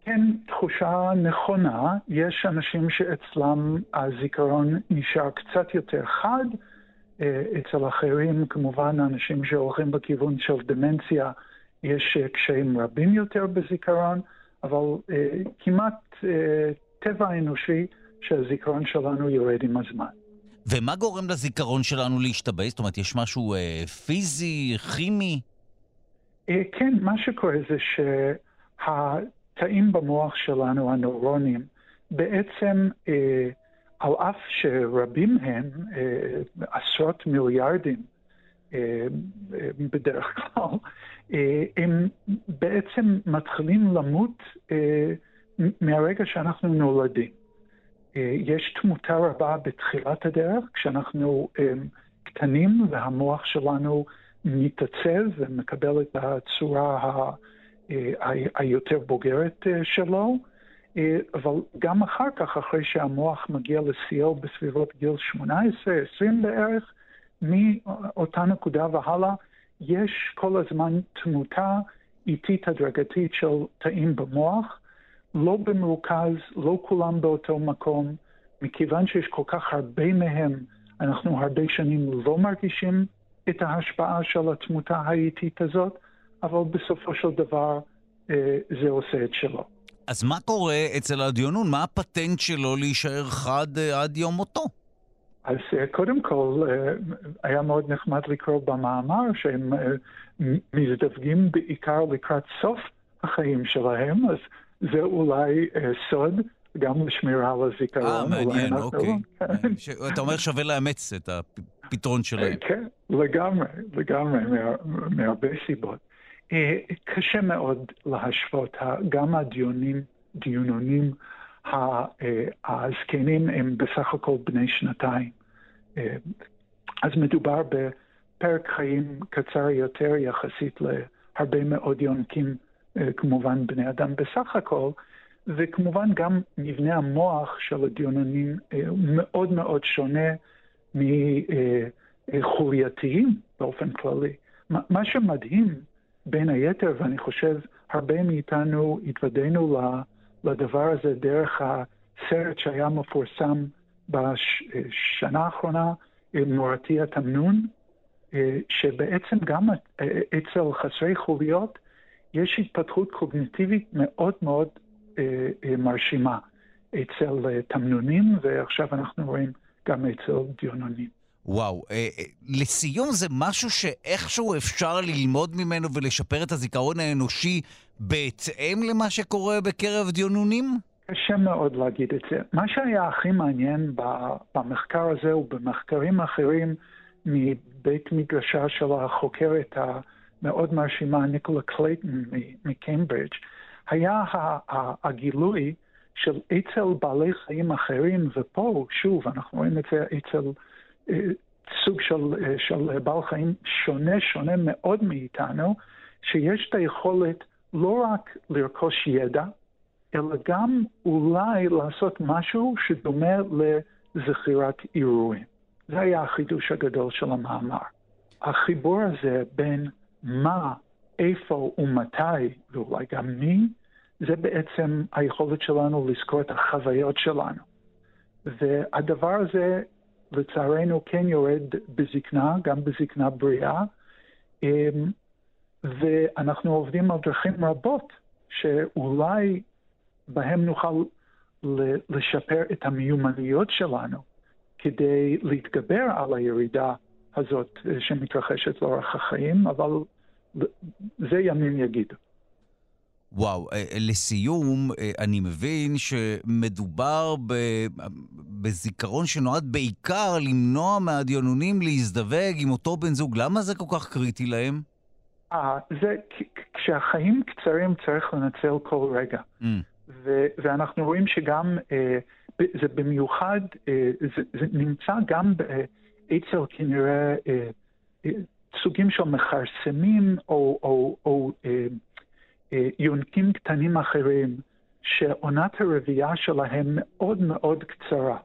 כן, תחושה נכונה. יש אנשים שאצלם הזיכרון נשאר קצת יותר חד. אה, אצל אחרים, כמובן, אנשים שהולכים בכיוון של דמנציה, יש אה, קשיים רבים יותר בזיכרון, אבל אה, כמעט טבע אנושי שהזיכרון שלנו יורד עם הזמן. ומה גורם לזיכרון שלנו להשתבש? זאת אומרת, יש משהו אה, פיזי, כימי? אה, כן, מה שקורה זה שהתאים במוח שלנו, הנוירונים, בעצם, אה, על אף שרבים הם, אה, עשרות מיליארדים אה, אה, בדרך כלל, אה, הם בעצם מתחילים למות אה, מהרגע שאנחנו נולדים. אה, יש תמותה רבה בתחילת הדרך, כשאנחנו אה, קטנים והמוח שלנו מתעצב ומקבל את הצורה אה, היותר בוגרת שלו, אבל גם אחר כך, אחרי שהמוח מגיע לשיאו בסביבות גיל 18-20 בערך, מאותה נקודה והלאה, יש כל הזמן תמותה איטית הדרגתית של תאים במוח, לא במרוכז, לא כולם באותו מקום. מכיוון שיש כל כך הרבה מהם, אנחנו הרבה שנים לא מרגישים את ההשפעה של התמותה האיטית הזאת, אבל בסופו של דבר אה, זה עושה את שלו. אז מה קורה אצל הדיונון? מה הפטנט שלו להישאר חד אה, עד יום מותו? אז אה, קודם כל, היה מאוד נחמד לקרוא במאמר שהם מזדווגים בעיקר לקראת סוף החיים שלהם, אז זה אולי אה, סוד גם לשמירה על הזיכרון. אה, מעניין, אוקיי. כן. אתה אומר שווה לאמץ את הפתרון שלהם. אה, כן, לגמרי, לגמרי, מהרבה סיבות. אה, קשה מאוד להשוות, גם הדיונים, דיונונים הזקנים הם בסך הכל בני שנתיים. אז מדובר בפרק חיים קצר יותר יחסית להרבה מאוד יונקים אה, כמובן בני אדם בסך הכל, וכמובן גם מבנה המוח של הדיוננים אה, מאוד מאוד שונה מחולייתיים באופן כללי. מה שמדהים, בין היתר, ואני חושב הרבה מאיתנו התוודענו לדבר הזה דרך הסרט שהיה מפורסם בשנה האחרונה, מורתי התמנון, אה, שבעצם גם אצל חסרי חוליות יש התפתחות קוגניטיבית מאוד מאוד אה, אה, מרשימה אצל אה, תמנונים, ועכשיו אנחנו רואים גם אצל דיונונים. וואו, אה, אה, לסיום זה משהו שאיכשהו אפשר ללמוד ממנו ולשפר את הזיכרון האנושי בהתאם למה שקורה בקרב דיונונים? קשה מאוד להגיד את זה. מה שהיה הכי מעניין במחקר הזה ובמחקרים אחרים מבית מדרשה של החוקרת מאוד מרשימה, ניקולה קלייטון מקיימברידג', היה הגילוי של אצל בעלי חיים אחרים, ופה, שוב, אנחנו רואים את זה אצל אה, סוג של, אה, של בעל חיים שונה, שונה מאוד מאיתנו, שיש את היכולת לא רק לרכוש ידע, אלא גם אולי לעשות משהו שדומה לזכירת אירועים. זה היה החידוש הגדול של המאמר. החיבור הזה בין מה, איפה ומתי, ואולי גם מי, זה בעצם היכולת שלנו לזכור את החוויות שלנו. והדבר הזה, לצערנו, כן יורד בזקנה, גם בזקנה בריאה, אמ, ואנחנו עובדים על דרכים רבות שאולי בהם נוכל לשפר את המיומנויות שלנו כדי להתגבר על הירידה הזאת אה, שמתרחשת לאורך החיים, אבל זה ימים יגידו. וואו, אה, אה, לסיום, אני מבין שמדובר בזיכרון שנועד בעיקר למנוע מהדיונונים להזדווג עם אותו בן זוג. למה זה כל כך קריטי להם? אה, זה, כשהחיים קצרים צריך לנצל כל רגע. Mm. ו- ואנחנו רואים שגם, אה, זה במיוחד, אה, זה, זה נמצא גם אצל כנראה אה, אה, סוגים של מכרסמים או, או, או אה, יונקים קטנים אחרים, שעונת הרבייה שלהם מאוד מאוד קצרה.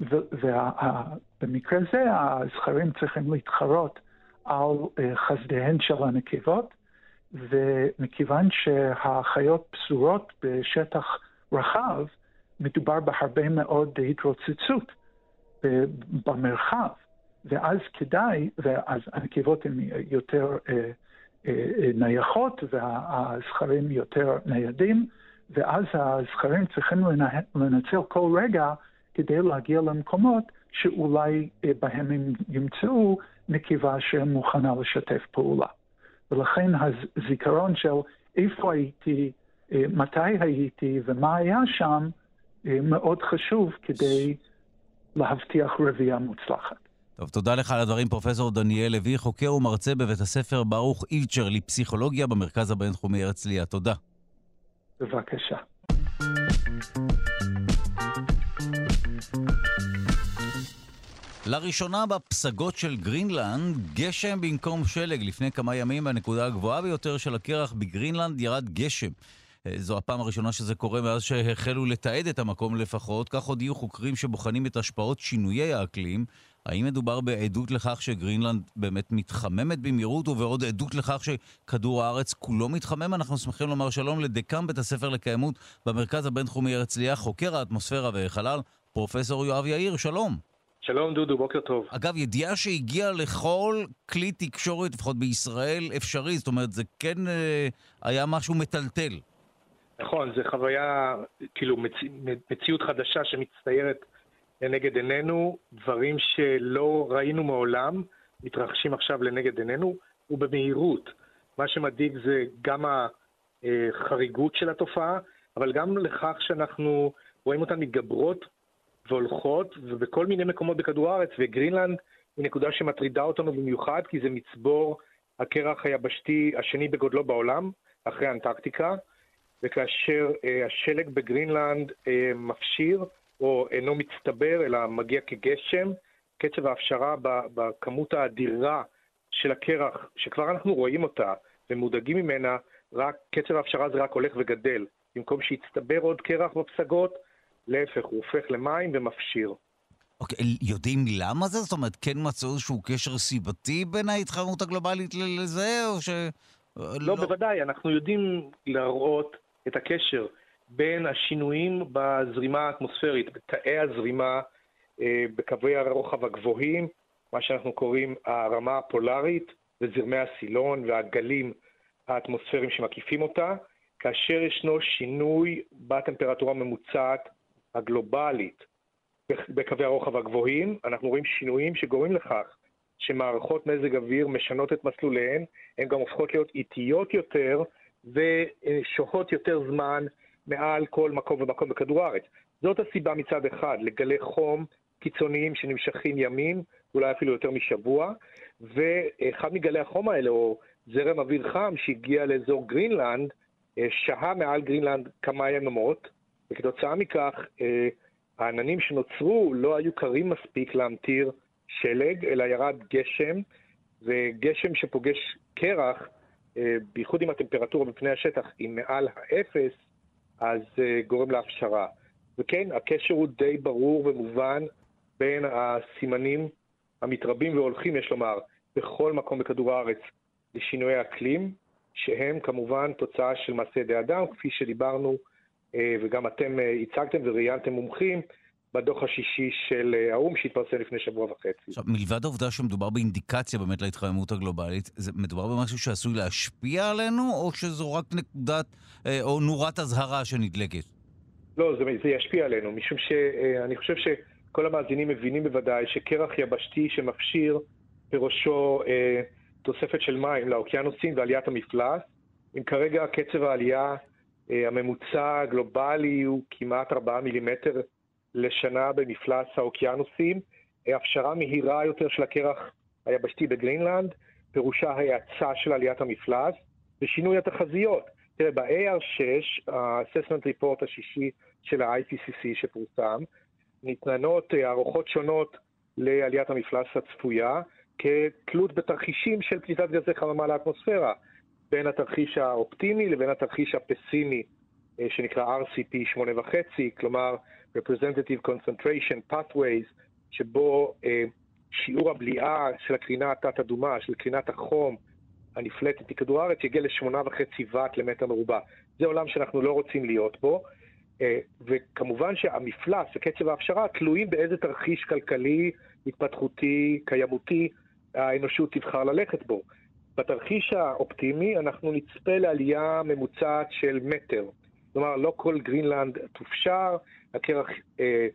ובמקרה זה הזכרים צריכים להתחרות על חסדיהן של הנקבות, ומכיוון שהחיות פזורות בשטח רחב, מדובר בהרבה מאוד התרוצצות במרחב, ואז כדאי, ואז הנקבות הן יותר אה, אה, נייחות והזכרים יותר ניידים, ואז הזכרים צריכים לנצל כל רגע כדי להגיע למקומות שאולי אה, בהם הם ימצאו נקבה שמוכנה לשתף פעולה. ולכן הזיכרון של איפה הייתי, אה, מתי הייתי ומה היה שם, אה, מאוד חשוב כדי להבטיח רבייה מוצלחת. טוב, תודה לך על הדברים, פרופסור דניאל לוי, חוקר ומרצה בבית הספר ברוך אילצ'ר לפסיכולוגיה במרכז הבינתחומי הרצליה. תודה. בבקשה. לראשונה בפסגות של גרינלנד, גשם במקום שלג. לפני כמה ימים בנקודה הגבוהה ביותר של הקרח בגרינלנד ירד גשם. אה, זו הפעם הראשונה שזה קורה מאז שהחלו לתעד את המקום לפחות. כך הודיעו חוקרים שבוחנים את השפעות שינויי האקלים. האם מדובר בעדות לכך שגרינלנד באמת מתחממת במהירות, ובעוד עדות לכך שכדור הארץ כולו מתחמם? אנחנו שמחים לומר שלום לדקאם בית הספר לקיימות במרכז הבינתחומי הרצליה, חוקר האטמוספירה והחלל, פרופסור יואב יאיר, שלום. שלום דודו, בוקר טוב. אגב, ידיעה שהגיעה לכל כלי תקשורת, לפחות בישראל, אפשרי, זאת אומרת, זה כן אה, היה משהו מטלטל. נכון, זו חוויה, כאילו, מצ... מציאות חדשה שמצטיירת לנגד עינינו, דברים שלא ראינו מעולם, מתרחשים עכשיו לנגד עינינו, ובמהירות. מה שמדאיג זה גם החריגות של התופעה, אבל גם לכך שאנחנו רואים אותן מתגברות והולכות, ובכל מיני מקומות בכדור הארץ, וגרינלנד היא נקודה שמטרידה אותנו במיוחד, כי זה מצבור הקרח היבשתי השני בגודלו בעולם, אחרי אנטרקטיקה, וכאשר אה, השלג בגרינלנד אה, מפשיר, או אינו מצטבר, אלא מגיע כגשם, קצב ההפשרה בכמות האדירה של הקרח, שכבר אנחנו רואים אותה ומודאגים ממנה, רק קצב ההפשרה הזה רק הולך וגדל. במקום שיצטבר עוד קרח בפסגות, להפך, הוא הופך למים ומפשיר. אוקיי, okay, יודעים למה זה? זאת אומרת, כן מצאו איזשהו קשר סיבתי בין ההתחממות הגלובלית לזה, או ש... לא, לא, בוודאי, אנחנו יודעים להראות את הקשר בין השינויים בזרימה האטמוספרית, בתאי הזרימה, אה, בקווי הרוחב הגבוהים, מה שאנחנו קוראים הרמה הפולרית, וזרמי הסילון והגלים האטמוספריים שמקיפים אותה, כאשר ישנו שינוי בטמפרטורה הממוצעת הגלובלית. בקווי הרוחב הגבוהים, אנחנו רואים שינויים שגורמים לכך שמערכות מזג אוויר משנות את מסלוליהן, הן גם הופכות להיות איטיות יותר ושוהות יותר זמן מעל כל מקום ומקום בכדור הארץ. זאת הסיבה מצד אחד לגלי חום קיצוניים שנמשכים ימים, אולי אפילו יותר משבוע, ואחד מגלי החום האלה, או זרם אוויר חם שהגיע לאזור גרינלנד, אה, שהה מעל גרינלנד כמה יממות, וכתוצאה מכך אה, העננים שנוצרו לא היו קרים מספיק להמטיר שלג, אלא ירד גשם, וגשם שפוגש קרח, בייחוד אם הטמפרטורה בפני השטח היא מעל האפס, אז אה, גורם להפשרה. וכן, הקשר הוא די ברור ומובן בין הסימנים המתרבים והולכים, יש לומר, בכל מקום בכדור הארץ לשינויי אקלים, שהם כמובן תוצאה של מעשה ידי אדם, כפי שדיברנו אה, וגם אתם אה, הצגתם וראיינתם מומחים בדוח השישי של אה, האו"ם שהתפרסם לפני שבוע וחצי. עכשיו, מלבד העובדה שמדובר באינדיקציה באמת להתחממות הגלובלית, זה מדובר במשהו שעשוי להשפיע עלינו, או שזו רק נקודת, או נורת אזהרה שנדלקת? לא, זה, זה ישפיע עלינו, משום שאני חושב שכל המאזינים מבינים בוודאי שקרח יבשתי שמפשיר בראשו אה, תוספת של מים לאוקיינוסים ועליית המפלס. אם כרגע קצב העלייה אה, הממוצע הגלובלי הוא כמעט 4 מילימטר לשנה במפלס האוקיינוסים. הפשרה מהירה יותר של הקרח היבשתי בגרינלנד, פירושה האצה של עליית המפלס ושינוי התחזיות. תראה, ב-AR6, ה-assessment report השישי של ה-IPCC שפורסם, ניתנות אה, הערכות שונות לעליית המפלס הצפויה, כתלות בתרחישים של פליטת גזי חממה לאטמוספירה. בין התרחיש האופטימי לבין התרחיש הפסימי, אה, שנקרא RCP 8.5, כלומר Representative Concentration Pathways, שבו אה, שיעור הבליעה של הקרינה התת-אדומה, של קרינת החום, הנפלטת מכדור הארץ יגיע לשמונה וחצי ואט למטר מרובע. זה עולם שאנחנו לא רוצים להיות בו, אה, וכמובן שהמפלס וקצב ההפשרה תלויים באיזה תרחיש כלכלי, התפתחותי, קיימותי, האנושות תבחר ללכת בו. בתרחיש האופטימי אנחנו נצפה לעלייה ממוצעת של מטר. כלומר, לא כל גרינלנד תופשר, הקרח, אה,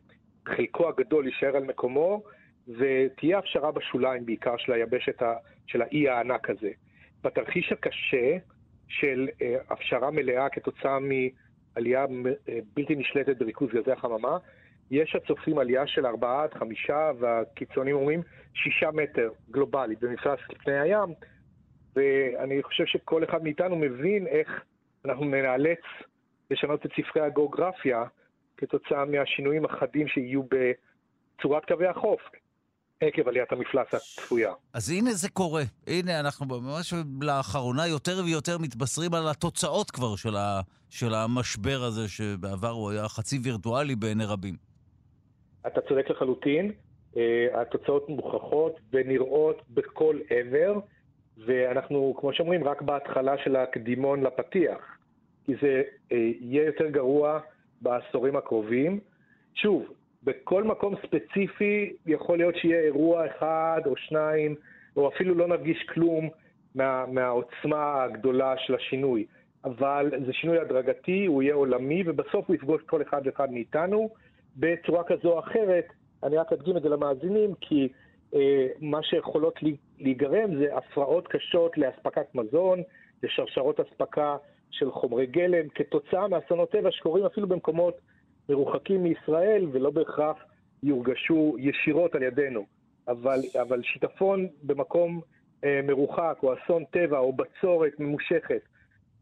חלקו הגדול יישאר על מקומו, ותהיה הפשרה בשוליים בעיקר של היבשת, ה, של האי הענק הזה. בתרחיש הקשה של אה, הפשרה מלאה כתוצאה מעלייה אה, בלתי נשלטת בריכוז גזי החממה, יש הצופים עלייה של 4 עד 5, והקיצונים אומרים 6 מטר גלובלית במפלס פני הים, ואני חושב שכל אחד מאיתנו מבין איך אנחנו נאלץ לשנות את ספרי הגיאוגרפיה כתוצאה מהשינויים החדים שיהיו בצורת קווי החוף. עקב עליית המפלס הצפויה. אז הנה זה קורה. הנה, אנחנו ממש לאחרונה יותר ויותר מתבשרים על התוצאות כבר של, ה, של המשבר הזה, שבעבר הוא היה חצי וירטואלי בעיני רבים. אתה צודק לחלוטין. Uh, התוצאות מוכחות ונראות בכל עבר, ואנחנו, כמו שאומרים, רק בהתחלה של הקדימון לפתיח. כי זה uh, יהיה יותר גרוע בעשורים הקרובים. שוב, בכל מקום ספציפי יכול להיות שיהיה אירוע אחד או שניים, או אפילו לא נרגיש כלום מה, מהעוצמה הגדולה של השינוי. אבל זה שינוי הדרגתי, הוא יהיה עולמי, ובסוף הוא יפגוש כל אחד ואחד מאיתנו בצורה כזו או אחרת. אני רק אדגים את זה למאזינים, כי אה, מה שיכולות להיגרם זה הפרעות קשות לאספקת מזון, לשרשרות אספקה של חומרי גלם, כתוצאה מאסונות טבע שקורים אפילו במקומות מרוחקים מישראל ולא בהכרח יורגשו ישירות על ידינו. אבל, אבל שיטפון במקום אה, מרוחק, או אסון טבע, או בצורת ממושכת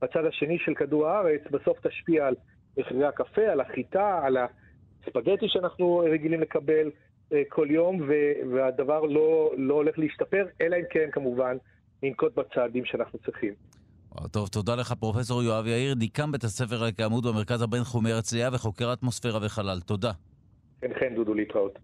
בצד השני של כדור הארץ, בסוף תשפיע על מחירי הקפה, על החיטה, על הספגטי שאנחנו רגילים לקבל אה, כל יום, והדבר לא, לא הולך להשתפר, אלא אם כן, כמובן, ננקוט בצעדים שאנחנו צריכים. טוב, תודה לך, פרופסור יואב יאיר, דיקן בית הספר לקיימות במרכז הבינתחומי הרצליה וחוקר אטמוספירה וחלל. תודה. כן, כן, דודו, להתראות.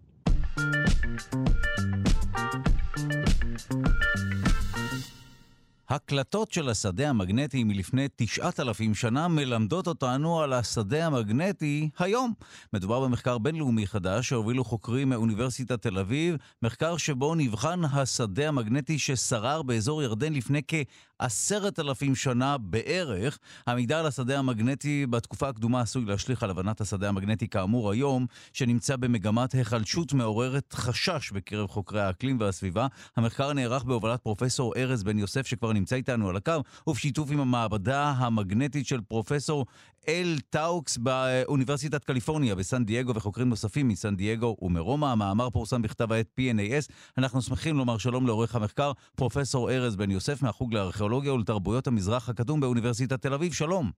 הקלטות של השדה המגנטי מלפני 9,000 שנה מלמדות אותנו על השדה המגנטי היום. מדובר במחקר בינלאומי חדש שהובילו חוקרים מאוניברסיטת תל אביב, מחקר שבו נבחן השדה המגנטי ששרר באזור ירדן לפני כ... עשרת אלפים שנה בערך. המידע על השדה המגנטי בתקופה הקדומה עשוי להשליך על הבנת השדה המגנטי כאמור היום, שנמצא במגמת היחלשות מעוררת חשש בקרב חוקרי האקלים והסביבה. המחקר נערך בהובלת פרופסור ארז בן יוסף, שכבר נמצא איתנו על הקו, ובשיתוף עם המעבדה המגנטית של פרופסור אל טאוקס באוניברסיטת קליפורניה בסן דייגו וחוקרים נוספים מסן דייגו ומרומא. המאמר פורסם בכתב העת PNAS. אנחנו שמחים לומר שלום לעורך המחקר, פרופסור ארז בן יוסף מהחוג לארכיאולוגיה ולתרבויות המזרח הקדום באוניברסיטת תל אביב. שלום.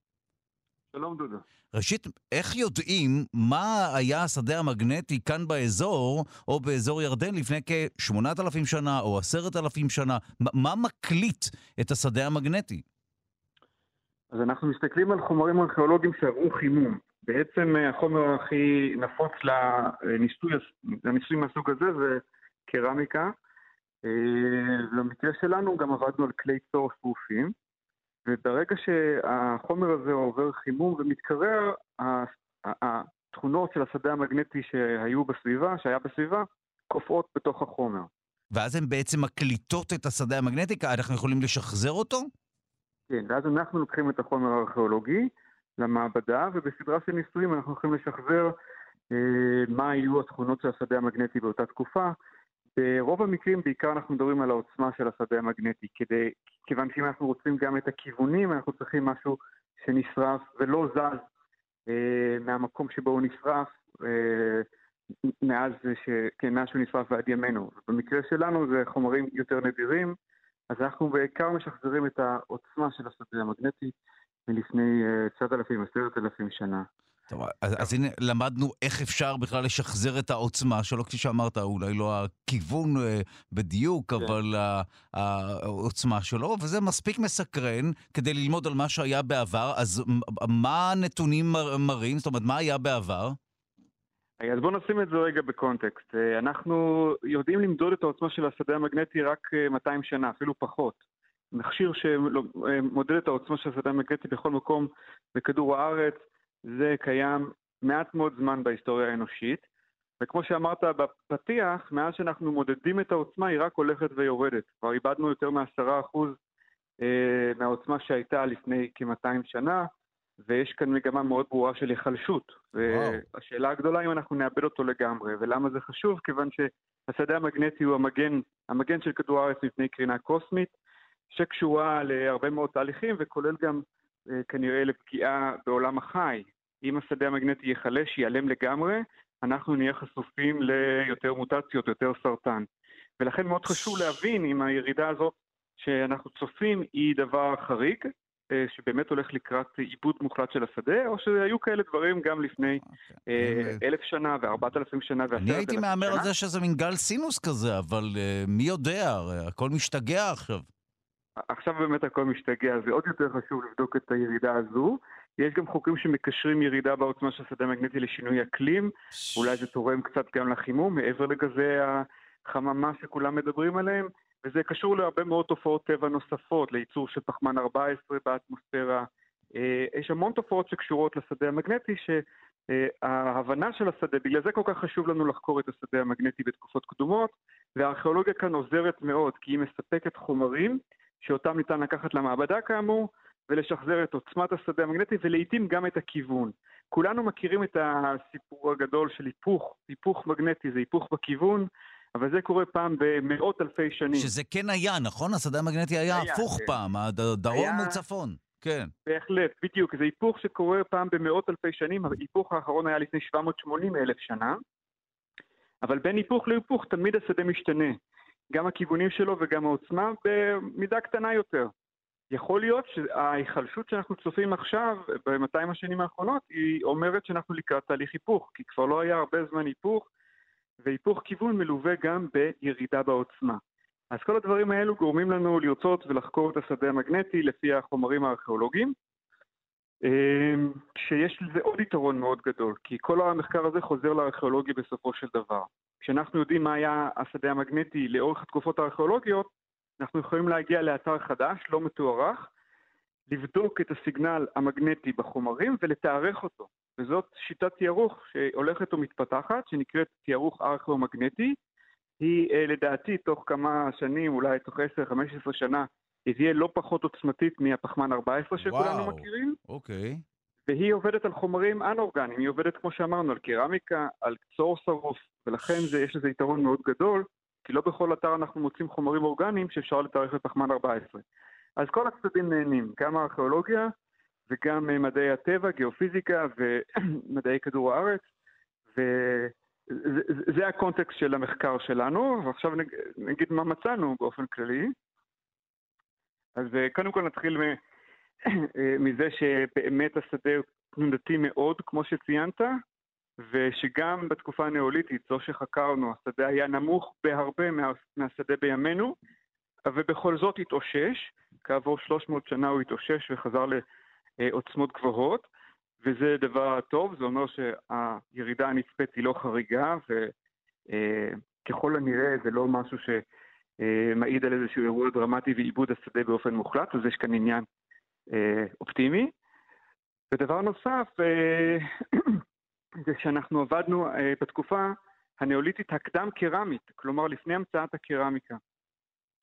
שלום דודו. ראשית, איך יודעים מה היה השדה המגנטי כאן באזור, או באזור ירדן לפני כ-8,000 שנה או 10,000 שנה? מה מקליט את השדה המגנטי? אז אנחנו מסתכלים על חומרים ארכיאולוגיים שעברו חימום. בעצם אה, החומר הכי נפוץ לניסוי, לניסוי מהסוג הזה זה קרמיקה. במקרה אה, שלנו גם עבדנו על כלי צור שרופים, וברגע שהחומר הזה עובר חימום ומתקרר, התכונות של השדה המגנטי שהיו בסביבה, שהיה בסביבה, קופאות בתוך החומר. ואז הן בעצם מקליטות את השדה המגנטי? אנחנו יכולים לשחזר אותו? כן, ואז אנחנו לוקחים את החומר הארכיאולוגי למעבדה, ובסדרה של ניסויים אנחנו הולכים לשחזר אה, מה היו התכונות של השדה המגנטי באותה תקופה. ברוב המקרים בעיקר אנחנו מדברים על העוצמה של השדה המגנטי, כדי, כיוון שאם אנחנו רוצים גם את הכיוונים, אנחנו צריכים משהו שנשרף ולא זז אה, מהמקום שבו הוא נשרף, אה, מאז, ש... כן, מאז שהוא נשרף ועד ימינו. במקרה שלנו זה חומרים יותר נדירים, אז אנחנו בעיקר משחזרים את העוצמה של השדה המגנטי מלפני 9,000, אה, 10,000 שנה. טוב, אז, אז הנה למדנו איך אפשר בכלל לשחזר את העוצמה שלו, כפי שאמרת, אולי לא הכיוון אה, בדיוק, כן. אבל העוצמה שלו, וזה מספיק מסקרן כדי ללמוד על מה שהיה בעבר. אז מה הנתונים מראים? זאת אומרת, מה היה בעבר? אז בואו נשים את זה רגע בקונטקסט. אה, אנחנו יודעים למדוד את העוצמה של השדה המגנטי רק 200 אה, שנה, אפילו פחות. מכשיר שמודד את העוצמה של השדה המגנטי בכל מקום בכדור הארץ, זה קיים מעט מאוד זמן בהיסטוריה האנושית. וכמו שאמרת בפתיח, מאז שאנחנו מודדים את העוצמה היא רק הולכת ויורדת. כבר איבדנו יותר מעשרה אחוז אה, מהעוצמה שהייתה לפני כ-200 שנה, ויש כאן מגמה מאוד ברורה של היחלשות. והשאלה הגדולה אם אנחנו נאבד אותו לגמרי, ולמה זה חשוב? כיוון שהשדה המגנטי הוא המגן, המגן של כדור הארץ מפני קרינה קוסמית, שקשורה להרבה מאוד תהליכים, וכולל גם אה, כנראה לפגיעה בעולם החי. אם השדה המגנטי ייחלש, ייעלם לגמרי, אנחנו נהיה חשופים ליותר מוטציות, יותר סרטן. ולכן מאוד חשוב להבין אם הירידה הזאת שאנחנו צופים היא דבר חריג, שבאמת הולך לקראת עיבוד מוחלט של השדה, או שהיו כאלה דברים גם לפני. אוקיי. אה, אלף שנה וארבעת אלפים שנה ועשרת אלפים שנה. אני הייתי מהמר על זה שזה מין גל סינוס כזה, אבל uh, מי יודע, הכל משתגע עכשיו. עכשיו באמת הכל משתגע, זה עוד יותר חשוב לבדוק את הירידה הזו. יש גם חוקרים שמקשרים ירידה בעוצמה של שדה מגנטי לשינוי אקלים. אולי זה תורם קצת גם לחימום, מעבר לגזי החממה שכולם מדברים עליהם, וזה קשור להרבה מאוד תופעות טבע נוספות, לייצור של פחמן 14 באטמוספירה. אה, יש המון תופעות שקשורות לשדה המגנטי, שההבנה של השדה, בגלל זה כל כך חשוב לנו לחקור את השדה המגנטי בתקופות קדומות, והארכיאולוגיה כאן עוזרת מאוד, כי היא מספקת חומרים שאותם ניתן לקחת למעבדה כאמור, ולשחזר את עוצמת השדה המגנטי ולעיתים גם את הכיוון. כולנו מכירים את הסיפור הגדול של היפוך, היפוך מגנטי, זה היפוך בכיוון, אבל זה קורה פעם במאות אלפי שנים. שזה כן היה, נכון? השדה המגנטי היה, היה הפוך כן. פעם, הדרום היה... הוא צפון. כן. בהחלט, בדיוק. זה היפוך שקורה פעם במאות אלפי שנים, ההיפוך האחרון היה לפני 780 אלף שנה, אבל בין היפוך להיפוך תמיד השדה משתנה. גם הכיוונים שלו וגם העוצמה במידה קטנה יותר. יכול להיות שההיחלשות שאנחנו צופים עכשיו, ב-200 השנים האחרונות, היא אומרת שאנחנו לקראת תהליך היפוך, כי כבר לא היה הרבה זמן היפוך, והיפוך כיוון מלווה גם בירידה בעוצמה. אז כל הדברים האלו גורמים לנו לרצות ולחקור את השדה המגנטי לפי החומרים הארכיאולוגיים, אמ, שיש לזה עוד יתרון מאוד גדול, כי כל המחקר הזה חוזר לארכיאולוגיה בסופו של דבר. כשאנחנו יודעים מה היה השדה המגנטי לאורך התקופות הארכיאולוגיות, אנחנו יכולים להגיע לאתר חדש, לא מתוארך, לבדוק את הסיגנל המגנטי בחומרים ולתארך אותו. וזאת שיטת תיארוך שהולכת ומתפתחת, שנקראת תיארוך ארכיאומגנטי. היא אה, לדעתי תוך כמה שנים, אולי תוך 10-15 שנה, היא תהיה לא פחות עוצמתית מהפחמן 14 שכולנו וואו, מכירים. אוקיי. והיא עובדת על חומרים אנאורגניים, היא עובדת כמו שאמרנו על קרמיקה, על קצור שרוף, ולכן זה, יש לזה יתרון מאוד גדול, כי לא בכל אתר אנחנו מוצאים חומרים אורגניים שאפשר לתארך בפחמן 14. אז כל הצדדים נהנים, גם הארכיאולוגיה וגם מדעי הטבע, גיאופיזיקה ומדעי כדור הארץ, וזה הקונטקסט של המחקר שלנו, ועכשיו נגיד מה מצאנו באופן כללי. אז אה, קודם כל נתחיל מזה שבאמת השדה הוא תנודתי מאוד, כמו שציינת, ושגם בתקופה הנאוליתית, זו שחקרנו, השדה היה נמוך בהרבה מה, מהשדה בימינו, ובכל זאת התאושש. כעבור 300 שנה הוא התאושש וחזר לעוצמות גבוהות, וזה דבר טוב, זה אומר שהירידה הנצפית היא לא חריגה, וככל הנראה זה לא משהו שמעיד על איזשהו אירוע דרמטי ועיבוד השדה באופן מוחלט, אז יש כאן עניין אה, אופטימי. ודבר נוסף, אה, זה שאנחנו עבדנו אה, בתקופה הנאוליתית הקדם-קרמית, כלומר לפני המצאת הקרמיקה.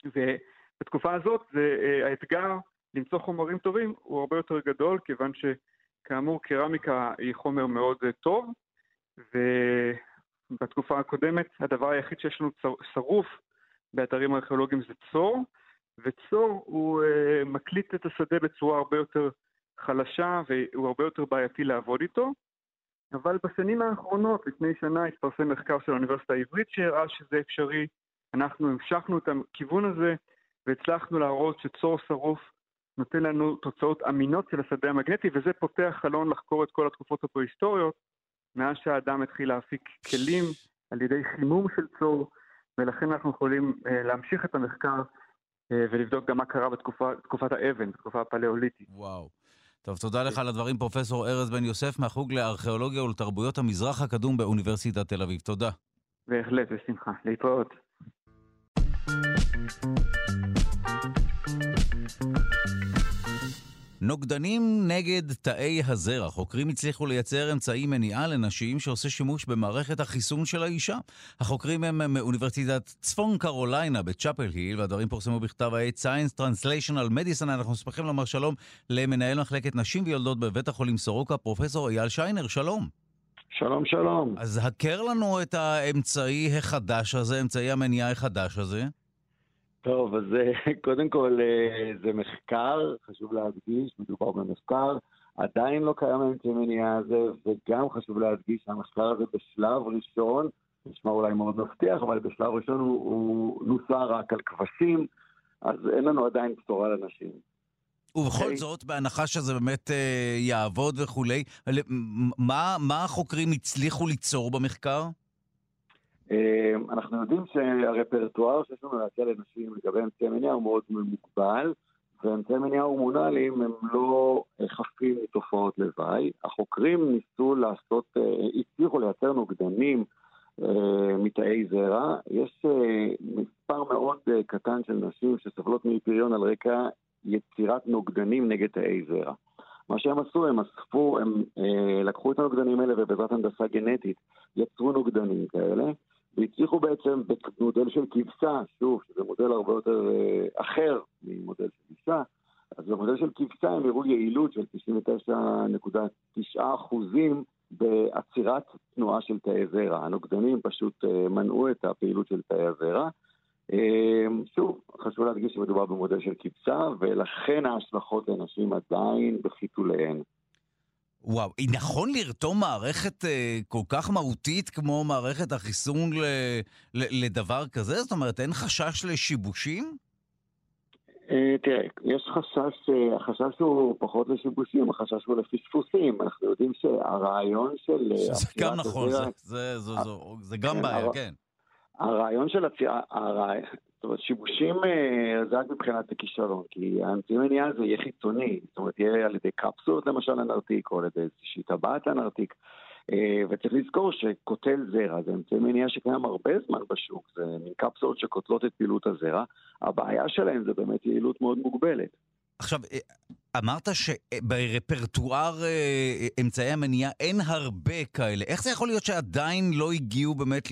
ובתקופה הזאת זה, אה, האתגר למצוא חומרים טובים הוא הרבה יותר גדול, כיוון שכאמור קרמיקה היא חומר מאוד אה, טוב, ובתקופה הקודמת הדבר היחיד שיש לנו שרוף באתרים ארכיאולוגיים זה צור, וצור הוא אה, מקליט את השדה בצורה הרבה יותר חלשה והוא הרבה יותר בעייתי לעבוד איתו. אבל בשנים האחרונות, לפני שנה, התפרסם מחקר של האוניברסיטה העברית שהראה שזה אפשרי. אנחנו המשכנו את הכיוון הזה והצלחנו להראות שצור שרוף נותן לנו תוצאות אמינות של השדה המגנטי, וזה פותח חלון לחקור את כל התקופות הפרה-היסטוריות, מאז שהאדם התחיל להפיק כלים על ידי חימום של צור, ולכן אנחנו יכולים uh, להמשיך את המחקר uh, ולבדוק גם מה קרה בתקופת האבן, בתקופה הפלאוליטית. וואו. טוב, תודה לך על הדברים, פרופסור ארז בן יוסף מהחוג לארכיאולוגיה ולתרבויות המזרח הקדום באוניברסיטת תל אביב. תודה. בהחלט, בשמחה. להתראות. נוגדנים נגד תאי הזרע. חוקרים הצליחו לייצר אמצעי מניעה לנשים שעושה שימוש במערכת החיסון של האישה. החוקרים הם מאוניברסיטת צפון קרוליינה בצ'אפל היל, והדברים פורסמו בכתב העת Science Translational Medicine. אנחנו שמחים לומר שלום למנהל מחלקת נשים ויולדות בבית החולים סורוקה, פרופסור אייל שיינר, שלום. שלום, שלום. אז הכר לנו את האמצעי החדש הזה, אמצעי המניעה החדש הזה. טוב, אז אה, קודם כל אה, זה מחקר, חשוב להדגיש, מדובר במחקר. עדיין לא קיים האמצעי מניעה הזה, וגם חשוב להדגיש שהמחקר הזה בשלב ראשון, נשמע אולי מאוד מבטיח, אבל בשלב ראשון הוא, הוא נוסע רק על כבשים, אז אין לנו עדיין בשורה לנשים. ובכל okay. אוקיי. זאת, בהנחה שזה באמת אה, יעבוד וכולי, מה, מה החוקרים הצליחו ליצור במחקר? אמ, אנחנו יודעים שהרפרטואר שיש לנו להציע לנשים לגבי אמצעי מניעה הוא מאוד מוגבל, ואמצעי מניעה הורמונליים הם לא חפים מתופעות לוואי. החוקרים ניסו לעשות, אה, הצליחו לייצר נוגדנים אה, מתאי זרע. יש אה, מספר מאוד קטן של נשים שסובלות מפריון על רקע יצירת נוגדנים נגד תאי זרע. מה שהם עשו, הם אספו, הם אה, לקחו את הנוגדנים האלה ובעזרת הנדסה גנטית יצרו נוגדנים כאלה, והצליחו בעצם במודל של כבשה, שוב, שזה מודל הרבה יותר אה, אחר ממודל של אישה, אז במודל של כבשה הם הראו יעילות של 99.9 אחוזים בעצירת תנועה של תאי זרע. הנוגדנים פשוט אה, מנעו את הפעילות של תאי הזרע. אה, שוב, חשוב להדגיש שמדובר במודל של כבשה, ולכן ההשלכות לנשים עדיין בחיתוליהן. וואו, נכון לרתום מערכת אה, כל כך מהותית כמו מערכת החיסון ל, ל, לדבר כזה? זאת אומרת, אין חשש לשיבושים? אה, תראה, יש חשש, אה, החשש הוא פחות לשיבושים, החשש הוא לפספוסים. אנחנו יודעים שהרעיון של... אה, זה גם נכון, זה, זה, זה, זה, זה גם כן, בעיה, כן. הרעיון של הצירה, זאת אומרת, שיבושים אה, זה רק מבחינת הכישלון, כי האמצעי מניעה הזה יהיה חיצוני, זאת אומרת, יהיה על ידי קפסולות למשל לנרתיק, או על ידי איזושהי טבעת לנרתיק, אה, וצריך לזכור שקוטל זרע זה אמצעי מניעה שקיים הרבה זמן בשוק, זה מין קפסולות שקוטלות את פעילות הזרע, הבעיה שלהם זה באמת יעילות מאוד מוגבלת. עכשיו, אה, אמרת שברפרטואר אמצעי המניעה אין הרבה כאלה. איך זה יכול להיות שעדיין לא הגיעו באמת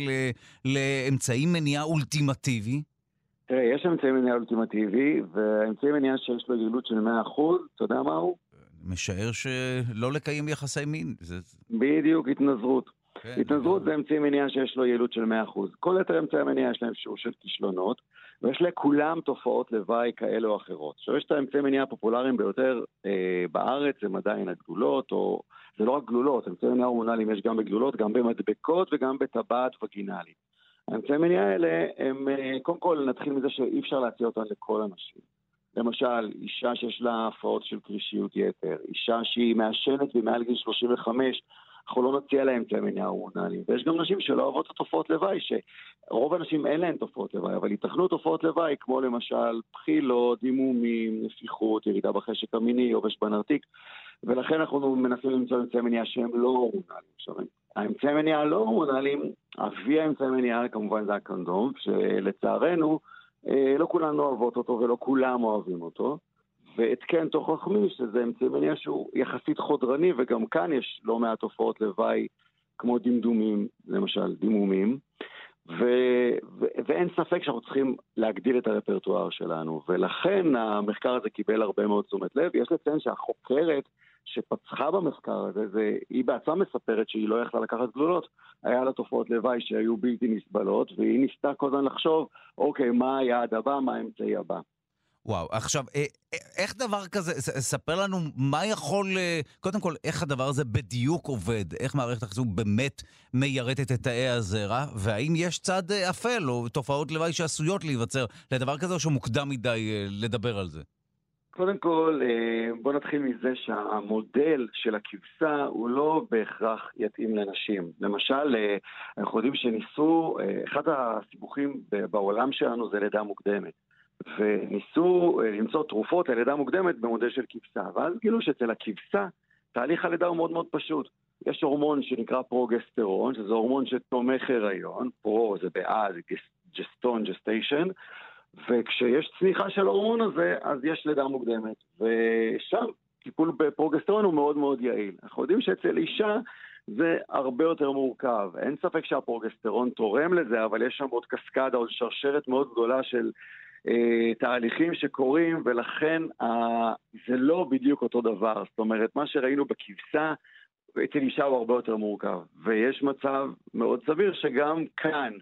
לאמצעי מניעה אולטימטיבי? תראה, יש אמצעי מניעה אולטימטיבי, והאמצעי מניעה שיש לו יעילות של 100%, אתה יודע מה הוא? משער שלא לקיים יחסי מין. זה... בדיוק, התנזרות. כן, התנזרות זה אמצעי מניעה שיש לו יעילות של 100%. כל יתר אמצעי המניעה יש להם שיעור של כישלונות, ויש לכולם תופעות לוואי כאלה או אחרות. עכשיו, יש את האמצעי מניעה הפופולריים ביותר אה, בארץ, הם עדיין הגלולות, או זה לא רק גלולות, אמצעי מניעה הורמונליים יש גם בגלולות, גם במדבקות וגם בטבעת וגינלית. האמצעי המניעה האלה, הם, אה, קודם כל נתחיל מזה שאי אפשר להציע אותן לכל אנשים. למשל, אישה שיש לה הפרעות של קרישיות יתר, אישה שהיא מעשנת ומעל גיל 35, אנחנו לא נציע להם אמצעי מניעה הורמונליים. ויש גם נשים שלא אוהבות את התופעות לוואי, שרוב האנשים אין להם תופעות לוואי, אבל ייתכנו תופעות לוואי כמו למשל בחילות, דימומים, נפיחות, ירידה בחשק המיני, יובש בנרתיק, ולכן אנחנו מנסים למצוא אמצעי מניעה שהם לא הורמונליים. האמצעי מניעה הלא הורמונליים, אבי האמצעי מניעה כמובן זה הקונדום, שלצערנו אה, לא כולנו אוהבות אותו ולא כולם אוהבים אותו. והתקן תוך רחמי, שזה אמצעי מניעה שהוא יחסית חודרני, וגם כאן יש לא מעט תופעות לוואי כמו דמדומים, למשל, דימומים. ו... ו... ואין ספק שאנחנו צריכים להגדיל את הרפרטואר שלנו, ולכן המחקר הזה קיבל הרבה מאוד תשומת לב. יש לציין שהחוקרת שפצחה במחקר הזה, זה, היא בעצמה מספרת שהיא לא יכלה לקחת גלולות, היה לה תופעות לוואי שהיו בלתי נסבלות, והיא ניסתה כל הזמן לחשוב, אוקיי, מה היעד הבא, מה האמצעי הבא. וואו, עכשיו, אה, אה, איך דבר כזה, ספר לנו מה יכול, אה, קודם כל, איך הדבר הזה בדיוק עובד, איך מערכת החיסון באמת מיירטת את תאי הזרע, והאם יש צד אפל או תופעות לוואי שעשויות להיווצר לדבר כזה, או שמוקדם מדי לדבר על זה? קודם כל, בוא נתחיל מזה שהמודל של הכבשה הוא לא בהכרח יתאים לנשים. למשל, אנחנו יודעים שניסו, אחד הסיבוכים בעולם שלנו זה לידה מוקדמת. וניסו אה, למצוא תרופות ללידה מוקדמת במודל של כבשה, ואז גילו שאצל הכבשה תהליך הלידה הוא מאוד מאוד פשוט. יש הורמון שנקרא פרוגסטרון, שזה הורמון שתומך הריון, פרו זה בעד, gest-, gestation, וכשיש צניחה של ההורמון הזה, אז יש לידה מוקדמת. ושם טיפול בפרוגסטרון הוא מאוד מאוד יעיל. אנחנו יודעים שאצל אישה זה הרבה יותר מורכב. אין ספק שהפרוגסטרון תורם לזה, אבל יש שם עוד קסקדה, עוד שרשרת מאוד גדולה של אה, תהליכים שקורים, ולכן אה, זה לא בדיוק אותו דבר. זאת אומרת, מה שראינו בכבשה, אצל אישה הוא הרבה יותר מורכב. ויש מצב מאוד סביר שגם כאן,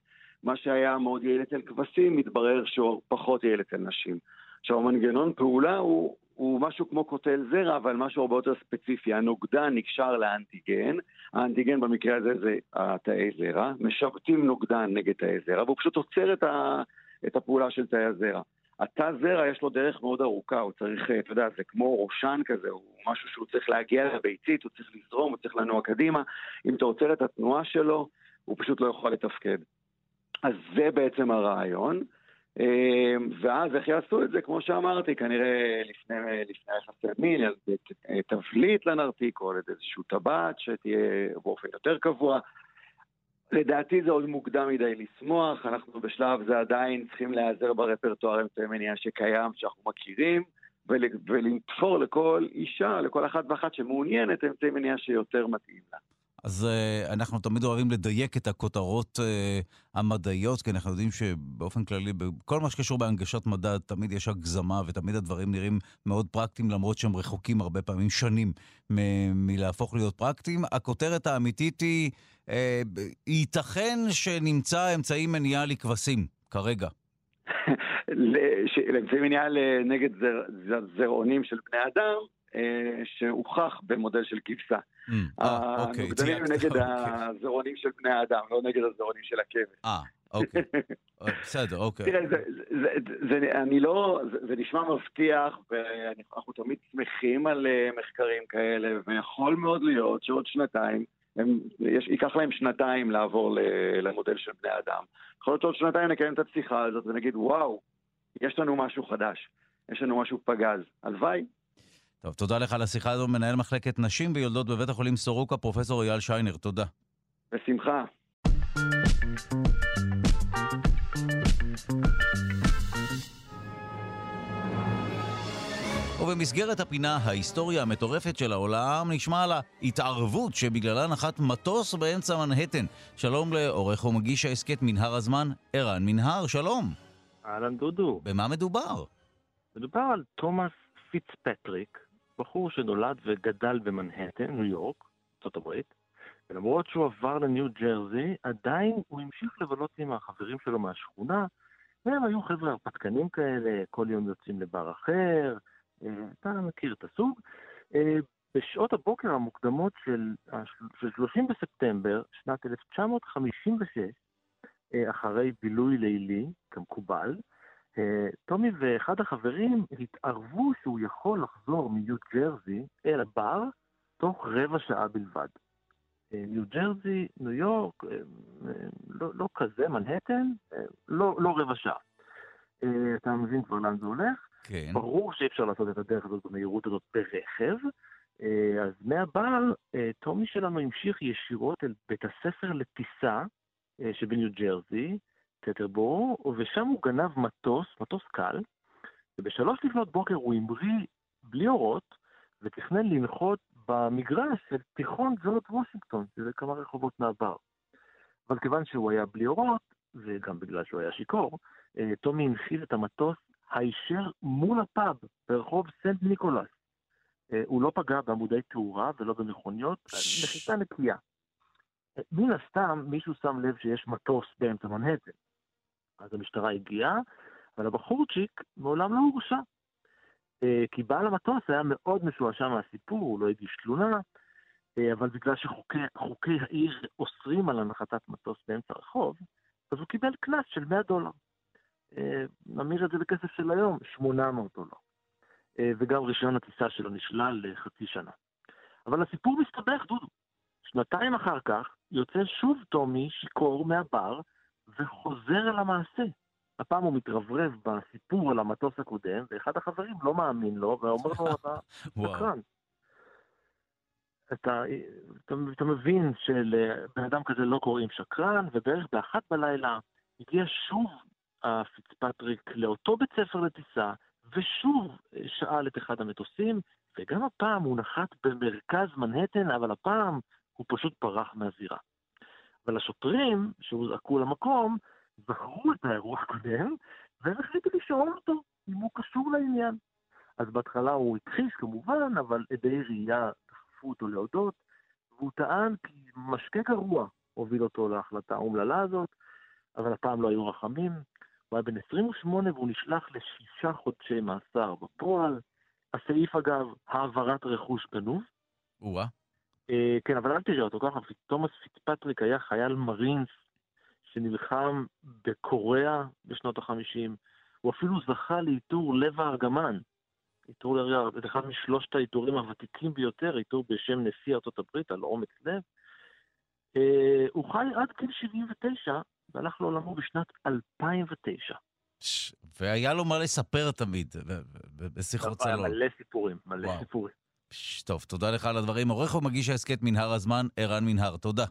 מה שהיה מאוד יעיל אצל כבשים, מתברר שהוא פחות יעיל אצל נשים. עכשיו, המנגנון פעולה הוא, הוא משהו כמו קוטל זרע, אבל משהו הרבה יותר ספציפי. הנוגדן נקשר לאנטיגן, האנטיגן במקרה הזה זה התאי זרע, משבטים נוגדן נגד תאי זרע, והוא פשוט עוצר את, ה, את הפעולה של תאי הזרע. התא זרע יש לו דרך מאוד ארוכה, הוא צריך, אתה יודע, זה כמו ראשן כזה, הוא משהו שהוא צריך להגיע לביצית, הוא צריך לזרום, הוא צריך לנוע קדימה. אם אתה עוצר את התנועה שלו, הוא פשוט לא יכול לתפקד. אז זה בעצם הרעיון. אמ, ואז איך יעשו את זה? כמו שאמרתי, כנראה לפני, יחסי מין, תבליט לנרתיק או על איזשהו טבעת שתהיה באופן יותר קבוע. לדעתי זה עוד מוקדם מדי לשמוח, אנחנו בשלב זה עדיין צריכים להיעזר ברפרטואר אמצעי מניעה שקיים, שאנחנו מכירים, ולתפור לכל אישה, לכל אחת ואחת שמעוניינת אמצעי מניעה שיותר מתאים לה. אז uh, אנחנו תמיד אוהבים לדייק את הכותרות uh, המדעיות, כי אנחנו יודעים שבאופן כללי, בכל מה שקשור בהנגשת מדע, תמיד יש הגזמה, ותמיד הדברים נראים מאוד פרקטיים, למרות שהם רחוקים הרבה פעמים שנים מ- מלהפוך להיות פרקטיים. הכותרת האמיתית היא, uh, ייתכן שנמצא אמצעי מניעה לכבשים, כרגע. לאמצעי מניעה נגד זרעונים של בני אדם, שהוכח במודל של כבשה. Mm. אה, אוקיי, הנוגדנים הם נגד אוקיי. הזרעונים של בני האדם, לא נגד הזרעונים של הכבש. אה, אוקיי. אה, בסדר, אוקיי. תראה, אני לא, זה נשמע מבטיח, ואנחנו תמיד שמחים על מחקרים כאלה, ויכול מאוד להיות שעוד שנתיים, הם, יש, ייקח להם שנתיים לעבור למודל של בני אדם. יכול להיות שעוד שנתיים נקיים את השיחה הזאת ונגיד, וואו, יש לנו משהו חדש, יש לנו משהו פגז. הלוואי, טוב, תודה לך על השיחה הזו, מנהל מחלקת נשים ויולדות בבית החולים סורוקה, פרופסור אייל שיינר, תודה. בשמחה. ובמסגרת הפינה ההיסטוריה המטורפת של העולם נשמע על ההתערבות שבגללה נחת מטוס באמצע מנהטן. שלום לעורך ומגיש ההסכת מנהר הזמן, ערן מנהר, שלום. אהלן דודו. במה מדובר? מדובר על תומאס פיצפטריק, בחור שנולד וגדל במנהטן, ניו יורק, הברית, ולמרות שהוא עבר לניו ג'רזי, עדיין הוא המשיך לבלות עם החברים שלו מהשכונה, והם היו חבר'ה הרפתקנים כאלה, כל יום יוצאים לבר אחר, אה, אתה מכיר את הסוג. אה, בשעות הבוקר המוקדמות של, של 30 בספטמבר, שנת 1956, אה, אחרי בילוי לילי, כמקובל, טומי ואחד החברים התערבו שהוא יכול לחזור מיוט ג'רזי אל הבר תוך רבע שעה בלבד. אה, ניו ג'רזי, ניו יורק, אה, לא, לא כזה, מנהטן, לא, לא רבע שעה. אתה מבין כבר לאן זה הולך? כן. ברור שאי אפשר לעשות את הדרך הזאת במהירות הזאת ברכב. אז מהבר, טומי שלנו המשיך ישירות אל בית הספר לטיסה שבניו ג'רזי, טטרבורו, ושם הוא גנב מטוס, מטוס קל, ובשלוש לפנות בוקר הוא המריא בלי אורות, ותכנן לנחות במגרש של תיכון ג'ורג' וושינגטון, שזה כמה רחובות מהבר. אבל כיוון שהוא היה בלי אורות, וגם בגלל שהוא היה שיכור, אה, טומי הנחיל את המטוס הישר מול הפאב ברחוב סנט ניקולס. אה, הוא לא פגע בעמודי תאורה ולא במכוניות, נחיתה נקייה. אה, מן הסתם מישהו שם לב שיש מטוס באמצע מנהטן. אז המשטרה הגיעה, אבל הבחורצ'יק מעולם לא הורשע. אה, כי בעל המטוס היה מאוד משועשע מהסיפור, הוא לא הגיש תלונה, אה, אבל בגלל שחוקי העיר אוסרים על הנחתת מטוס באמצע הרחוב, אז הוא קיבל קנס של 100 דולר. אה, נמיר את זה בכסף של היום, 800 דולר. וגם רישיון הטיסה שלו נשלל לחצי שנה. אבל הסיפור מסתבך, דודו. שנתיים אחר כך יוצא שוב טומי שיכור מהבר, וחוזר אל המעשה. הפעם הוא מתרברב בסיפור על המטוס הקודם, ואחד החברים לא מאמין לו, ואומר לו, אתה שקרן. אתה, אתה, אתה מבין שלבן אדם כזה לא קוראים שקרן, ובערך באחת בלילה הגיע שוב הפיצפטריק לאותו בית ספר לטיסה, ושוב שאל את אחד המטוסים, וגם הפעם הוא נחת במרכז מנהטן, אבל הפעם הוא פשוט פרח מהזירה. אבל השוטרים שהוזעקו למקום זכרו את האירוע הקודם, והם החליטו לשאול אותו אם הוא קשור לעניין. אז בהתחלה הוא הכחיש כמובן, אבל עדי ראייה דחפו אותו להודות, והוא טען כי משקה גרוע הוביל אותו להחלטה האומללה הזאת, אבל הפעם לא היו רחמים. הוא היה בן 28 והוא נשלח לשישה חודשי מאסר בפועל. הסעיף אגב, העברת רכוש גנוב. או-אה. אה, כן, אבל אל תראה אותו ככה, תומאס פיטפטריק היה חייל מרינס שנלחם בקוריאה בשנות ה-50. הוא אפילו זכה לעיטור לב הארגמן. עיטור זה אחד משלושת העיטורים הוותיקים ביותר, עיטור בשם נשיא ארצות הברית על אומץ לב. אה, הוא חי עד גיל 79 והלך לעולמו בשנת 2009. והיה לו מה לספר תמיד בשיחות צלול. מלא סיפורים, מלא וואו. סיפורים. טוב, תודה לך על הדברים. עורך ומגיש ההסכת מנהר הזמן, ערן מנהר. תודה.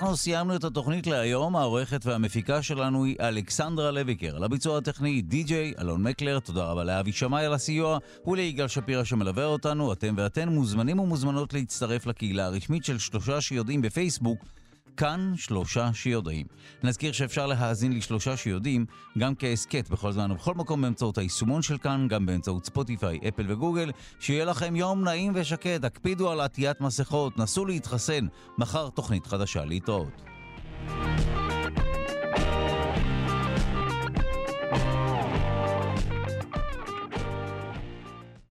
אנחנו סיימנו את התוכנית להיום, העורכת והמפיקה שלנו היא אלכסנדרה לויקר. על הביצוע הטכני די.ג'יי, אלון מקלר, תודה רבה לאבי שמאי על הסיוע, וליגאל שפירא שמלווה אותנו. אתם ואתן מוזמנים ומוזמנות להצטרף לקהילה הרשמית של שלושה שיודעים בפייסבוק. כאן שלושה שיודעים. נזכיר שאפשר להאזין לשלושה שיודעים גם כהסכת בכל זמן ובכל מקום באמצעות היישומון של כאן, גם באמצעות ספוטיפיי, אפל וגוגל. שיהיה לכם יום נעים ושקט, הקפידו על עטיית מסכות, נסו להתחסן. מחר תוכנית חדשה להתראות.